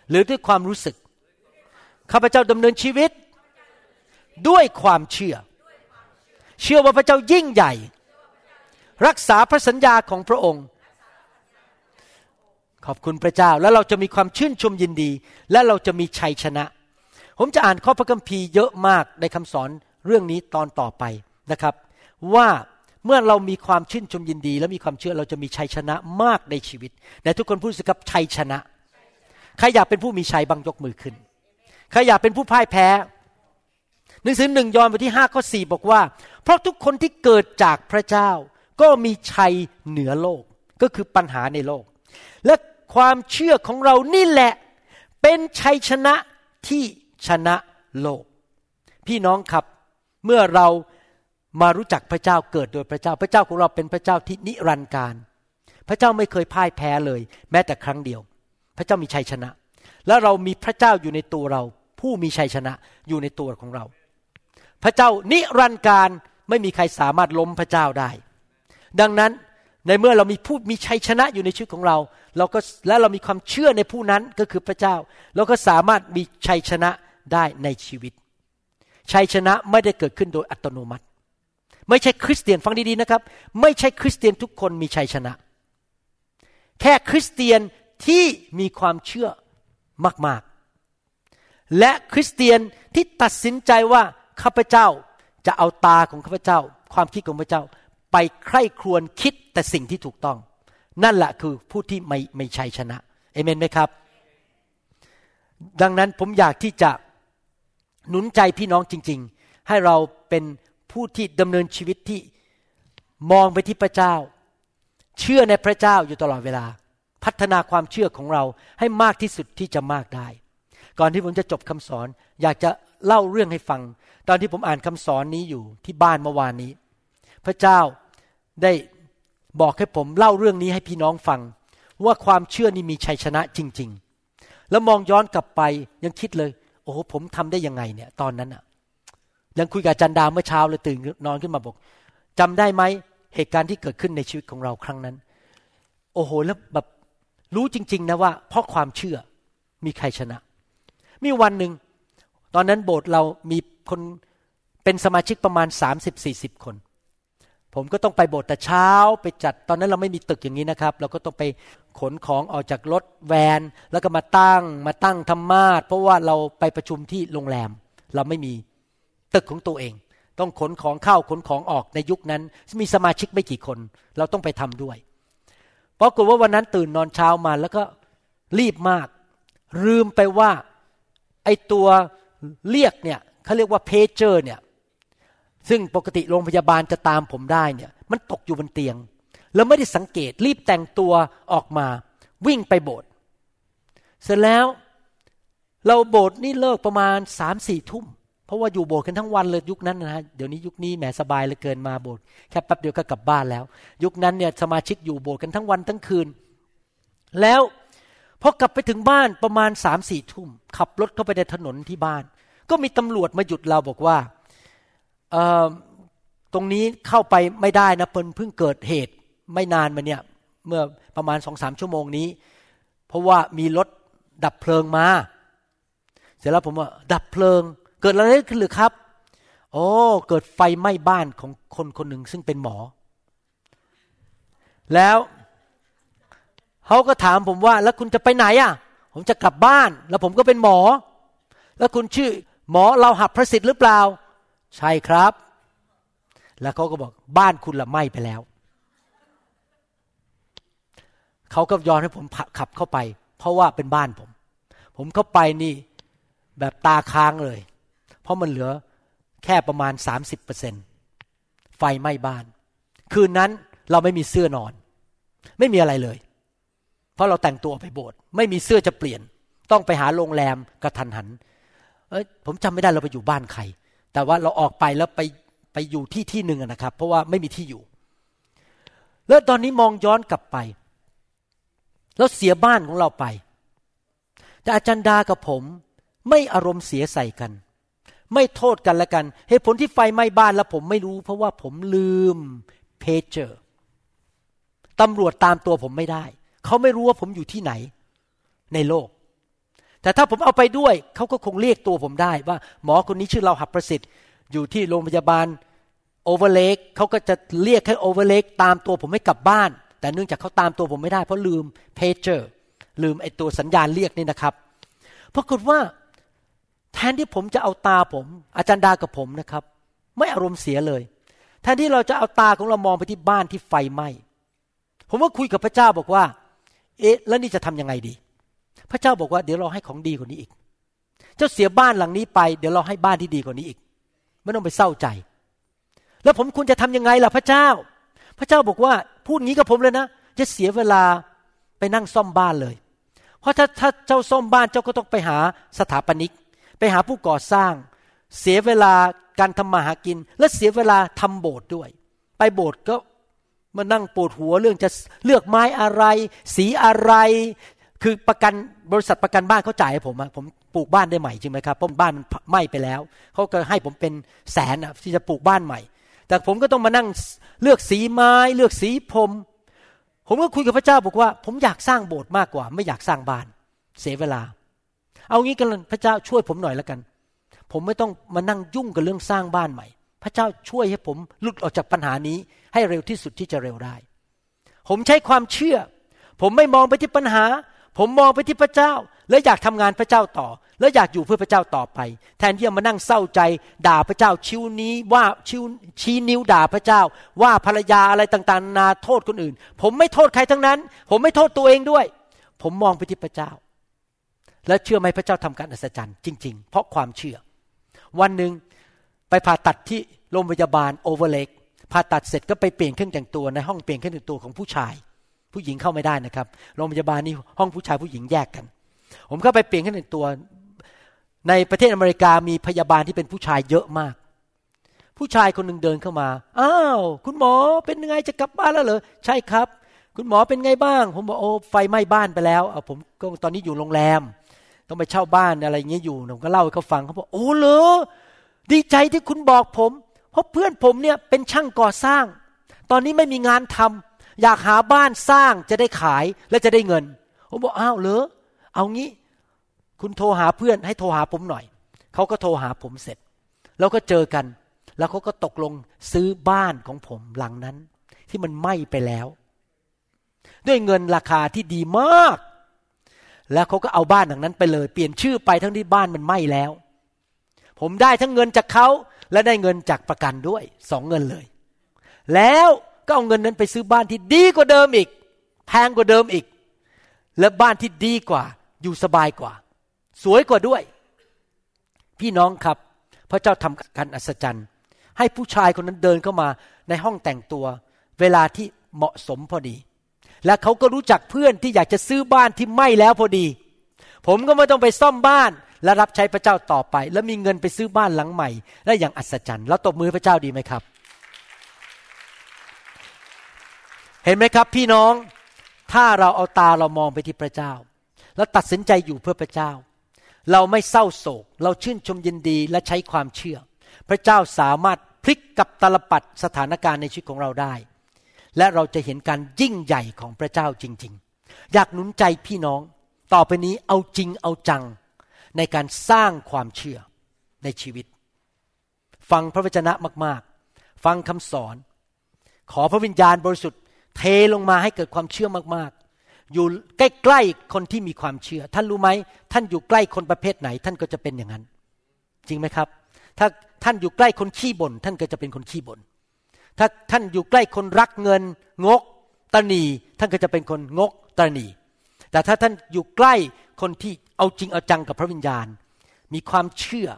B: หรือด้วยความรู้สึก ข้าพเจ้าดำเนินชีวิต ด้วยความเชื่อ เชื่อว่าพระเจ้ายิ่งใหญ่ รักษาพระสัญญาของพระองค์ ขอบคุณพระเจ้าแล้วเราจะมีความชื่นชมยินดี และเราจะมีชัยชนะ ผมจะอ่านข้อพระคัมภีร์เยอะมากในคำสอนเรื่องนี้ตอนต่อไปนะครับ ว่า เมื่อเรามีความชื่นชมยินดี และมีความเชื่อเราจะมีชัยชนะมากในชีวิตแต่ทุกคนพูดสิครับชัยชนะใครอยากเป็นผู้มีชัยบังยกมือขึ้นใครอยากเป็นผู้พ่ายแพ้หนังสือหนึ่งยอห์นบทที่ห้าข้อสี่บอกว่า เพราะทุกคนที่เกิดจากพระเจ้า ก็มีชัยเหนือโลกก็คือปัญหาในโลก และความเชื่อของเรานี่แหละเป็นชัยชนะที่ชนะโลก พี่น้องครับ เมื่อเรา มารู้จักพระเจ้าเกิดโดยพระเจ้า พระเจ้าของเราเป็นพระเจ้าที่นิรันดร์การ พระเจ้าไม่เคยพ่ายแพ้เลย แม้แต่ครั้งเดียว พระเจ้ามีชัยชนะ และเรามีพระเจ้าอยู่ในตัวเรา ผู้มีชัยชนะอยู่ในตัวของเรา พระเจ้านิรันดร์การไม่มีใครสามารถล้มพระเจ้าได้ ดังนั้นในเมื่อเรามีผู้มีชัยชนะอยู่ในชีวิตของเรา เราก็และเรามีความเชื่อในผู้นั้นก็คือพระเจ้า เราก็สามารถมีชัยชนะได้ในชีวิต ชัยชนะไม่ได้เกิดขึ้นโดยอัตโนมัติ ไม่ใช่คริสเตียนฟังดีๆนะครับ ไม่ใช่คริสเตียนทุกคนมีชัยชนะ แค่คริสเตียนที่มีความเชื่อมากๆ และคริสเตียนที่ตัดสินใจว่าข้าพเจ้าจะเอาตาของข้าพเจ้า ความคิดของพระเจ้า ไปใคร่ครวญคิดแต่สิ่งที่ถูกต้อง นั่นแหละคือผู้ที่ไม่ไม่ชัยชนะเอเมนไหมครับ ดังนั้นผมอยากที่จะหนุนใจพี่น้องจริง ๆ ให้เราเป็น ผู้ที่ดำเนินชีวิตที่มองไปที่พระเจ้า เชื่อในพระเจ้าอยู่ตลอดเวลา พัฒนาความเชื่อของเราให้มากที่สุดที่จะมากได้ ก่อนที่ผมจะจบคำสอน อยากจะเล่าเรื่องให้ฟัง ตอนที่ผมอ่านคำสอนนี้อยู่ที่บ้านเมื่อวานนี้ พระเจ้าได้บอกให้ผมเล่าเรื่องนี้ให้พี่น้องฟัง ว่าความเชื่อนี่มีชัยชนะจริง ๆ แล้วมองย้อนกลับไปยังคิดเลย โอ้โหผมทำได้ยังไงเนี่ย ตอนนั้นอะ ยังคุยกับจันดาเมื่อเช้าเลยตื่นนอนขึ้นมาบอกจำได้ไหมเหตุการณ์ที่เกิดขึ้นในชีวิตของเราครั้งนั้น โอ้โหแล้วแบบรู้จริง ๆ นะว่า เพราะความเชื่อมีใครชนะ มีวันหนึ่งตอนนั้นโบสถ์เรามีคนเป็นสมาชิกประมาณ 30-40 คน ผมก็ต้องไปโบสถ์แต่เช้าไปจัด ตอนนั้นเราไม่มีตึกอย่างนี้นะครับ เราก็ต้องไปขนของออกจากรถแวน แล้วก็มาตั้งมาตั้งธรรมาสเพราะว่าเราไปประชุมที่โรงแรม เราไม่มี ตึกของตัวเอง ต้องขนของเข้าขนของออกในยุคนั้น มีสมาชิกไม่กี่คน เราต้องไปทำด้วยปรากฏว่าวันนั้นตื่นนอนเช้ามาแล้วก็รีบมาก ลืมไปว่าไอตัวเรียกเนี่ยเขาเรียกว่าเพเจอร์เนี่ยซึ่งปกติโรงพยาบาลจะตามผมได้เนี่ย มันตกอยู่บนเตียง แล้วไม่ได้สังเกตรีบแต่งตัวออกมา วิ่งไปโบสถ์เสร็จแล้ว เราโบสถ์นี่เลิกประมาณสามสี่ทุ่ม เพราะว่าอยู่โบสถ์กันทั้งวันเลยยุคนั้นนะฮะเดี๋ยวนี้ยุคนี้แหมสบายเหลือเกินมาโบสถ์แค่แป๊บเดียวก็กลับบ้านแล้ว ยุคนั้นเนี่ยสมาชิกอยู่โบสถ์กันทั้งวันทั้งคืน แล้วพอกลับไปถึงบ้านประมาณสามสี่ทุ่มขับรถเข้าไปในถนนที่บ้าน ก็มีตำรวจมาหยุดเราบอกว่าตรงนี้เข้าไปไม่ได้นะเพิ่งเพิ่งเกิดเหตุไม่นานมาเนี่ยเมื่อประมาณสองสามชั่วโมงนี้ เพราะว่ามีรถดับเพลิงมา เสร็จแล้วผมว่า ดับเพลิง เกิดอะไรขึ้นหรือครับ โอ้ เกิดไฟไหม้บ้านของคนคนหนึ่งซึ่งเป็นหมอ แล้วเขาก็ถามผมว่า แล้วคุณจะไปไหนอะ ผมจะกลับบ้าน แล้วผมก็เป็นหมอ แล้วคุณชื่อหมอเราหับพระสิทธิ์หรือเปล่า ใช่ครับ แล้วเขาก็บอกบ้านคุณละไหม้ไปแล้วเขาก็ยอนให้ผมขับเข้าไป เพราะว่าเป็นบ้านผม ผมเข้าไปนี่แบบตาค้างเลย เพราะมันเหลือแค่ประมาณสามสิบเปอร์เซ็นไฟไหม้บ้าน คืนนั้นเราไม่มีเสื้อนอน ไม่มีอะไรเลย เพราะเราแต่งตัวไปโบสถ์ไม่มีเสื้อจะเปลี่ยน ต้องไปหาโรงแรมกระทันหัน เอ้ยผมจำไม่ได้เราไปอยู่บ้านใคร แต่ว่าเราออกไปแล้วไปไปอยู่ที่ที่หนึ่งนะครับ เพราะว่าไม่มีที่อยู่ แล้วตอนนี้มองย้อนกลับไป แล้วเสียบ้านของเราไป แต่อาจารย์ดากับผมไม่อารมณ์เสียใส่กัน ไม่โทษกันละกัน เหตุผลที่ไฟไหม้บ้านแล้วผมไม่รู้ เพราะว่าผมลืมเพเจอร์ตำรวจตามตัวผมไม่ได้ เขาไม่รู้ว่าผมอยู่ที่ไหน ในโลก แต่ถ้าผมเอาไปด้วย เขาก็คงเรียกตัวผมได้ว่า หมอคนนี้ชื่อเราหับประสิทธิ์ อยู่ที่โรงพยาบาลโอเวอร์เลกเขาก็จะเรียกให้โอเวอร์เลกตามตัวผมให้กลับบ้าน แต่เนื่องจากเขาตามตัวผมไม่ได้เพราะลืมเพจเจอร์ลืมไอตัวสัญญาณเรียกนี่นะครับปรากฏว่า แทนที่ผมจะเอาตาผม อาจารย์ดากับผมนะครับ ไม่อารมณ์เสียเลย แทนที่เราจะเอาตาของเรามองไปที่บ้านที่ไฟไหม้ผมว่าคุยกับพระเจ้าบอกว่า เอ๊ะแล้วนี่จะทํำยังไงดี พระเจ้าบอกว่าเดี๋ยวเราให้ของดีกว่านี้อีก เจ้าเสียบ้านหลังนี้ไป เดี๋ยวเราให้บ้านที่ดีกว่านี้อีก ไม่ต้องไปเศร้าใจ แล้วผมควรจะทำยังไงล่ะพระเจ้า พระเจ้าบอกว่าพูดงี้กับผมเลยนะจะเสียเวลาไปนั่งซ่อมบ้านเลย เพราะถ้าถ้าเจ้าซ่อมบ้านเจ้าก็ต้องไปหาสถาปนิก ไปหาผู้ก่อสร้าง เสียเวลาการทำมาหากิน และเสียเวลาทำโบสถ์ด้วย ไปโบสถ์ก็มานั่งปวดหัวเรื่องจะเลือกไม้อะไร สีอะไร คือประกันบริษัทประกันบ้านเขาจ่ายให้ผมผมปลูกบ้านได้ใหม่จริงไหมครับเพราะบ้านมันไหม้ไปแล้วเขาก็ให้ผมเป็นแสนที่จะปลูกบ้านใหม่ แต่ผมก็ต้องมานั่งเลือกสีไม้ เลือกสีพรมผมก็คุยกับพระเจ้าบอกว่า ผมอยากสร้างโบสถ์มากกว่า ไม่อยากสร้างบ้าน เสียเวลา เอางี้กันพระเจ้าช่วยผมหน่อยแล้วกัน ผมไม่ต้องมานั่งยุ่งกับเรื่องสร้างบ้านใหม่ พระเจ้าช่วยให้ผมหลุดออกจากปัญหานี้ ให้เร็วที่สุดที่จะเร็วได้ ผมใช้ความเชื่อ ผมไม่มองไปที่ปัญหา ผมมองไปที่พระเจ้า และอยากทำงานพระเจ้าต่อ และอยากอยู่เพื่อพระเจ้าต่อไป แทนที่จะมานั่งเศร้าใจ ด่าพระเจ้าชิวนี้ว่าชิวชี้นิ้วด่าพระเจ้า ว่าภรรยาอะไรต่างๆ นาโทษคนอื่น ผมไม่โทษใครทั้งนั้น ผมไม่โทษตัวเองด้วย ผมมองไปที่พระเจ้า และเชื่อไหมพระเจ้าทำการอัศจรรย์จริง ๆ เพราะความเชื่อ วันหนึ่งไปผ่าตัดที่โรงพยาบาลโอเวอร์เลกผ่าตัดเสร็จก็ไปเปลี่ยนเครื่องแต่งตัวในห้องเปลี่ยนเครื่องแต่งตัวของผู้ชาย ผู้หญิงเข้าไม่ได้นะครับโรงพยาบาลนี่ห้องผู้ชายผู้หญิงแยกกัน ผมเข้าไปเปลี่ยนเครื่องแต่งตัว ในประเทศอเมริกามีพยาบาลที่เป็นผู้ชายเยอะมาก ผู้ชายคนหนึ่งเดินเข้ามาอ้าวคุณหมอเป็นยังไงจะกลับบ้านแล้วเหรอใช่ครับ คุณหมอเป็นไงบ้าง ผมบอกโอ้ไฟไหม้บ้านไปแล้วเอาผมก็ตอนนี้อยู่โรงแรม ต้องไปเช่าบ้านอะไรเงี้ยอยู่ผมก็เล่าให้เขาฟังเขาบอกโอ้เหรอดีใจที่คุณบอกผม เพราะเพื่อนผมเนี่ยเป็นช่างก่อสร้าง ตอนนี้ไม่มีงานทำอยากหาบ้านสร้างจะได้ขายและจะได้เงิน ผมบอกอ้าวเหรอเอางี้คุณโทรหาเพื่อนให้โทรหาผมหน่อย เขาก็โทรหาผมเสร็จ แล้วก็เจอกัน แล้วเขาก็ตกลงซื้อบ้านของผมหลังนั้น ที่มันไหม้ไปแล้ว ด้วยเงินราคาที่ดีมาก แล้วเขาก็เอาบ้านหลังนั้นไปเลย เปลี่ยนชื่อไปทั้งที่บ้านมันไหม้แล้ว ผมได้ทั้งเงินจากเขาและได้เงินจากประกันด้วยสองเงินเลย แล้วก็เอาเงินนั้นไปซื้อบ้านที่ดีกว่าเดิมอีกแพงกว่าเดิมอีก และบ้านที่ดีกว่า อยู่สบายกว่า สวยกว่าด้วย พี่น้องครับ พระเจ้าทำการอัศจรรย์ ให้ผู้ชายคนนั้นเดินเข้ามาในห้องแต่งตัว เวลาที่เหมาะสมพอดี และเขาก็รู้จักเพื่อนที่อยากจะซื้อบ้านที่ไม่แล้วพอดี ผมก็ไม่ต้องไปซ่อมบ้าน และรับใช้พระเจ้าต่อไป แล้วมีเงินไปซื้อบ้านหลังใหม่และอย่างอัศจรรย์แล้วตบมือพระเจ้าดีไหมครับ เห็นไหมครับพี่น้องถ้าเราเอาตาเรามองไปที่พระเจ้า แล้วตัดสินใจอยู่เพื่อพระเจ้า เราไม่เศร้าโศก เราชื่นชมยินดีและใช้ความเชื่อ พระเจ้าสามารถพลิกกับตลปัดสถานการณ์ในชีวิตของเราได้ และเราจะเห็นการยิ่งใหญ่ของพระเจ้าจริง ๆ อยากหนุนใจพี่น้อง ต่อไปนี้เอาจริงเอาจังในการสร้างความเชื่อในชีวิต ฟังพระวจนะมากๆ ฟังคำสอน ขอพระวิญญาณบริสุทธิ์เทลงมาให้เกิดความเชื่อมากๆ อยู่ใกล้ๆคนที่มีความเชื่อ ท่านรู้ไหม ท่านอยู่ใกล้คนประเภทไหน ท่านก็จะเป็นอย่างนั้น จริงไหมครับ ถ้าท่านอยู่ใกล้คนขี้บน่นท่านก็จะเป็นคนขี้บน่น ถ้าท่านอยู่ใกล้คนรักเงิน งกตนีท่านก็จะเป็นคนงกตนีแต่ถ้าท่านอยู่ใกล้คนที่เอาจริงเอาจังกับพระวิญญาณ มีความเชื่อ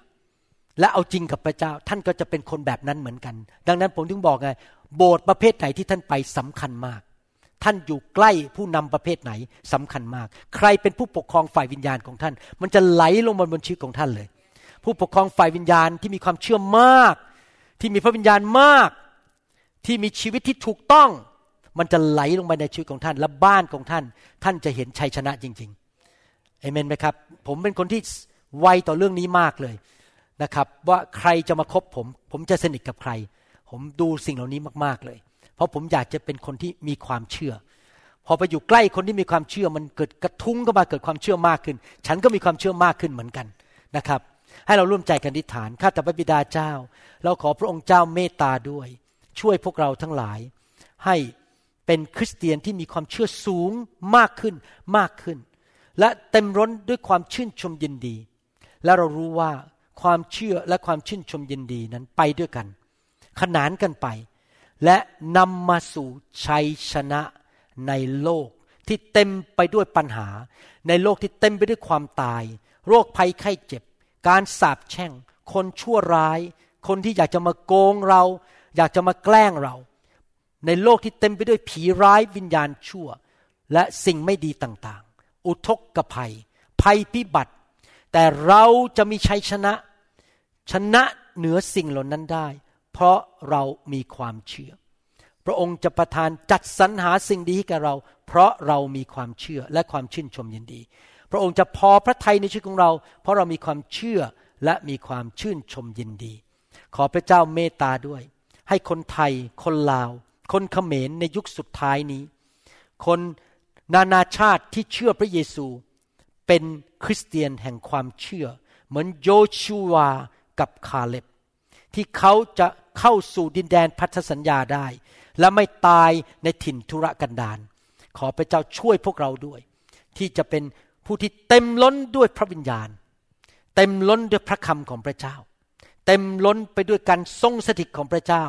B: และเอาจริงกับพระเจ้า ท่านก็จะเป็นคนแบบนั้นเหมือนกัน ดังนั้นผมถึงบอกไงโบสถ์ประเภทไหนที่ท่านไปสำคัญมาก ท่านอยู่ใกล้ผู้นำประเภทไหนสำคัญมาก ใครเป็นผู้ปกครองฝ่ายวิญญาณของท่าน มันจะไหลลงมาบนชีวิตของท่านเลย ผู้ปกครองฝ่ายวิญญาณที่มีความเชื่อมาก ที่มีพระวิญญาณมาก ที่มีชีวิตที่ถูกต้อง มันจะไหลลงไปในชีวิตของท่าน และบ้านของท่าน ท่านจะเห็นชัยชนะจริงๆเอเมนไหมครับ ผมเป็นคนที่ไวต่อเรื่องนี้มากเลยนะครับ ว่าใครจะมาคบผม ผมจะสนิทกับใคร ผมดูสิ่งเหล่านี้มากๆเลย เพราะผมอยากจะเป็นคนที่มีความเชื่อ พอไปอยู่ใกล้คนที่มีความเชื่อ มันเกิดกระทุ้งเข้ามาเกิดความเชื่อมากขึ้น ฉันก็มีความเชื่อมากขึ้นเหมือนกันนะครับให้เราร่วมใจกันทิฏฐาน ข้าแต่พระบิดาเจ้า เราขอพระองค์เจ้าเมตตาด้วย ช่วยพวกเราทั้งหลาย ให้เป็นคริสเตียนที่มีความเชื่อสูงมากขึ้นมากขึ้น และเต็มร้นด้วยความชื่นชมยินดี และเรารู้ว่าความเชื่อและความชื่นชมยินดีนั้นไปด้วยกัน ขนานกันไป และนำมาสู่ชัยชนะในโลกที่เต็มไปด้วยปัญหา ในโลกที่เต็มไปด้วยความตาย โรคภัยไข้เจ็บ การสาปแช่ง คนชั่วร้าย คนที่อยากจะมาโกงเรา อยากจะมาแกล้งเรา ในโลกที่เต็มไปด้วยผีร้ายวิญญาณชั่ว และสิ่งไม่ดีต่างๆ อุทกกภัย ภัยพิบัติ แต่เราจะมีชัยชนะ ชนะเหนือสิ่งเหล่านั้นได้ เพราะเรามีความเชื่อ พระองค์จะประทานจัดสรรหาสิ่งดีให้แก่เรา เพราะเรามีความเชื่อและความชื่นชมยินดี พระองค์จะพอพระทัยในชีวิตของเรา เพราะเรามีความเชื่อและมีความชื่นชมยินดี ขอพระเจ้าเมตตาด้วย ให้คนไทย คนลาว คนเขมรในยุคสุดท้ายนี้ คนนานาชาติที่เชื่อพระเยซู เป็นคริสเตียนแห่งความเชื่อ เหมือนโยชูวากับคาเล็บ ที่เขาจะเข้าสู่ดินแดนพันธสัญญาได้ และไม่ตายในถิ่นทุรกันดารขอพระเจ้าช่วยพวกเราด้วย ที่จะเป็นผู้ที่เต็มล้นด้วยพระวิญญาณ เต็มล้นด้วยพระคำของพระเจ้า เต็มล้นไปด้วยการทรงสถิตของพระเจ้า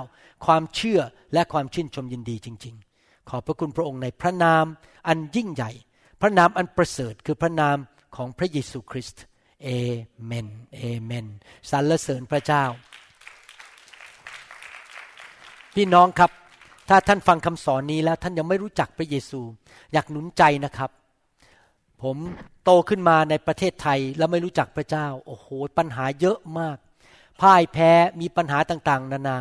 B: ความเชื่อและความชื่นชมยินดีจริง ๆ ขอบพระคุณพระองค์ในพระนามอันยิ่งใหญ่ พระนามอันประเสริฐคือพระนามของพระเยซูคริสต์เอเมนเอเมนสรรเสริญพระเจ้า พี่น้องครับ ถ้าท่านฟังคำสอนนี้แล้วท่านยังไม่รู้จักพระเยซู อยากหนุนใจนะครับ ผมโตขึ้นมาในประเทศไทยแล้วไม่รู้จักพระเจ้า โอ้โห ปัญหาเยอะมาก พ่ายแพ้มีปัญหาต่างๆ นานา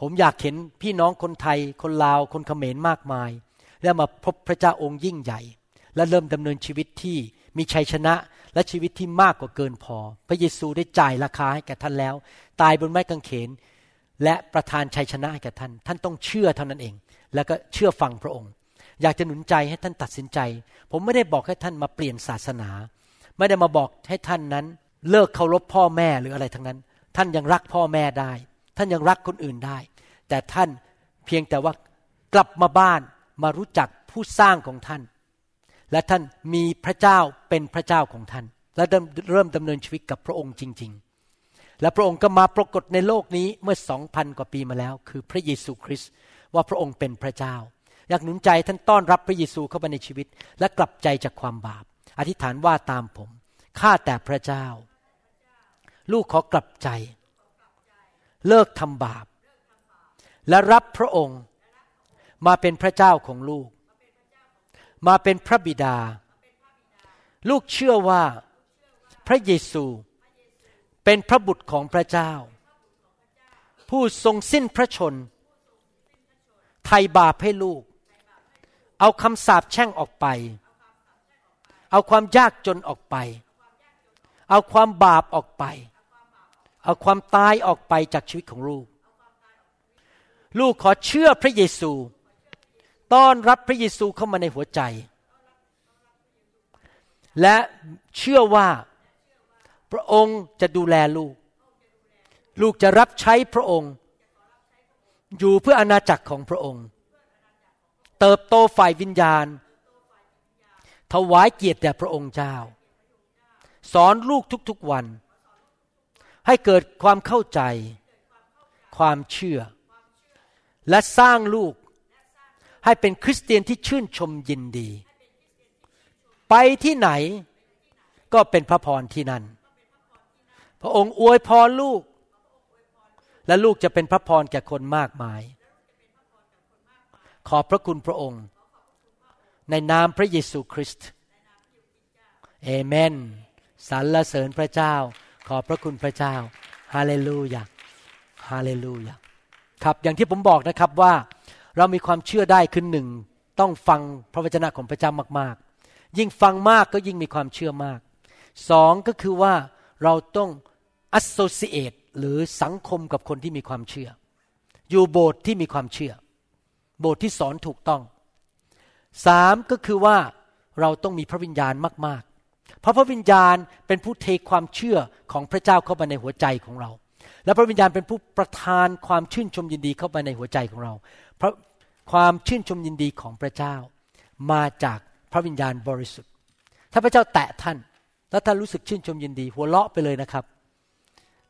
B: ผมอยากเห็นพี่น้องคนไทย คนลาว คนเขมรมากมาย แล้วมาพบพระเจ้าองค์ยิ่งใหญ่ และเริ่มดำเนินชีวิตที่มีชัยชนะและชีวิตที่มากกว่าเกินพอ พระเยซูได้จ่ายราคาให้แก่ท่านแล้ว ตายบนไม้กางเขน และประทานชัยชนะให้แกับท่าน ท่านต้องเชื่อเท่านั้นเอง แล้วก็เชื่อฟังพระองค์ อยากจะหนุนใจให้ท่านตัดสินใจ ผมไม่ได้บอกให้ท่านมาเปลี่ยนศาสนา ไม่ได้มาบอกให้ท่านนั้น เลิกเคารพพ่อแม่หรืออะไรทั้งนั้น ท่านยังรักพ่อแม่ได้ ท่านยังรักคนอื่นได้ แต่ท่านเพียงแต่ว่ากลับมาบ้านมารู้จักผู้สร้างของท่าน และท่านมีพระเจ้าเป็นพระเจ้าของท่าน และเริ่มดำเนินชีวิตกับพระองค์จริง ๆ และพระองค์ก็มาปรากฏในโลกนี้เมื่อสองพันกว่าปีมาแล้ว คือพระเยซูคริสต์ว่าพระองค์เป็นพระเจ้าอยากหนุนใจท่านต้อนรับพระเยซูเข้ามาในชีวิต และกลับใจจากความบาป อธิษฐานว่าตามผมข้าแต่พระเจ้า ลูกขอกลับใจ เลิกทำบาป และรับพระองค์มาเป็นพระเจ้าของลูก มาเป็นพระบิดา ลูกเชื่อว่าพระเยซูเป็นพระบุตรของพระเจ้า ผู้ทรงสิ้นพระชน ไถ่บาปให้ลูก เอาคำสาปแช่งออกไป เอาความยากจนออกไป เอาความบาปออกไป เอาความตายออกไปจากชีวิตของลูก ลูกขอเชื่อพระเยซู ต้อนรับพระเยซูเข้ามาในหัวใจ และเชื่อว่าพระองค์จะดูแลลูก ลูกจะรับใช้พระองค์ อยู่เพื่ออาณาจักรของพระองค์ เติบโตฝ่ายวิญญาณ ถวายเกียรติแด่พระองค์เจ้า สอนลูกทุกๆวัน ให้เกิดความเข้าใจ ความเชื่อ และสร้างลูก ให้เป็นคริสเตียนที่ชื่นชมยินดี ไปที่ไหนก็เป็นพระพรที่นั่น พระองค์อวยพรลูก และลูกจะเป็นพระพรแก่คนมากมาย ขอบพระคุณพระองค์ ในนามพระเยซูคริสต์เอเมนสรรเสริญพระเจ้า ขอบพระคุณพระเจ้าฮาเลลูยาฮาเลลูยาครับอย่างที่ผมบอกนะครับว่าเรามีความเชื่อได้คือหนึ่งต้องฟังพระวจนะของพระเจ้ามากๆ ยิ่งฟังมากก็ยิ่งมีความเชื่อมากสองก็คือว่าเราต้อง associate หรือสังคมกับคนที่มีความเชื่อ อยู่โบสถ์ที่มีความเชื่อ โบสถ์ที่สอนถูกต้องสามก็คือว่าเราต้องมีพระวิญญาณมาก เพราะพระวิญญาณเป็นผู้เทความเชื่อของพระเจ้าเข้ามาในหัวใจของเรา และพระวิญญาณเป็นผู้ประทานความชื่นชมยินดีเข้าไปในหัวใจของเรา เพราะความชื่นชมยินดีของพระเจ้า มาจากพระวิญญาณบริสุทธิ์ ถ้าพระเจ้าแตะท่านแล้วท่านรู้สึกชื่นชมยินดี หัวเราะไปเลยนะครับ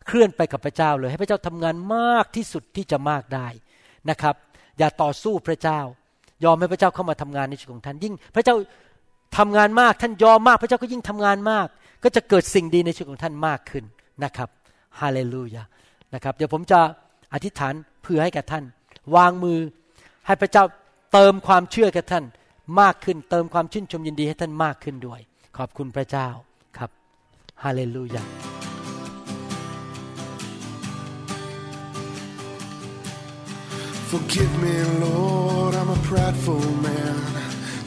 B: เคลื่อนไปกับพระเจ้าเลย ให้พระเจ้าทำงานมากที่สุดที่จะมากได้นะครับ อย่าต่อสู้พระเจ้า ยอมให้พระเจ้าเข้ามาทำงานในชีวิตของท่านยิ่ง พระเจ้า ทำงานมากท่านยอมมาก พระเจ้าก็ยิ่งทำงานมาก ก็จะเกิดสิ่งดีในชีวิตของท่านมากขึ้นนะครับฮาเลลูยานะครับเดี๋ยวผมจะอธิษฐานเพื่อให้กับท่าน วางมือให้พระเจ้าเติมความเชื่อกับท่านมากขึ้น เติมความชื่นชมยินดีให้ท่านมากขึ้นด้วย ขอบคุณพระเจ้าครับฮาเลลูยา
C: Forgive me, Lord, I'm a prideful man.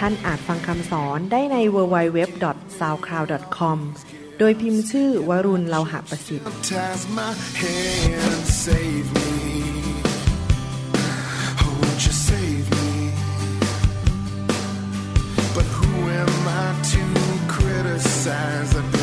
A: ท่านอาจฟังคำสอนได้ใน www.soundcloud.com โดยพิมพ์ชื่อวรุณเลาหะประสิทธิ์
C: But who am I to criticize?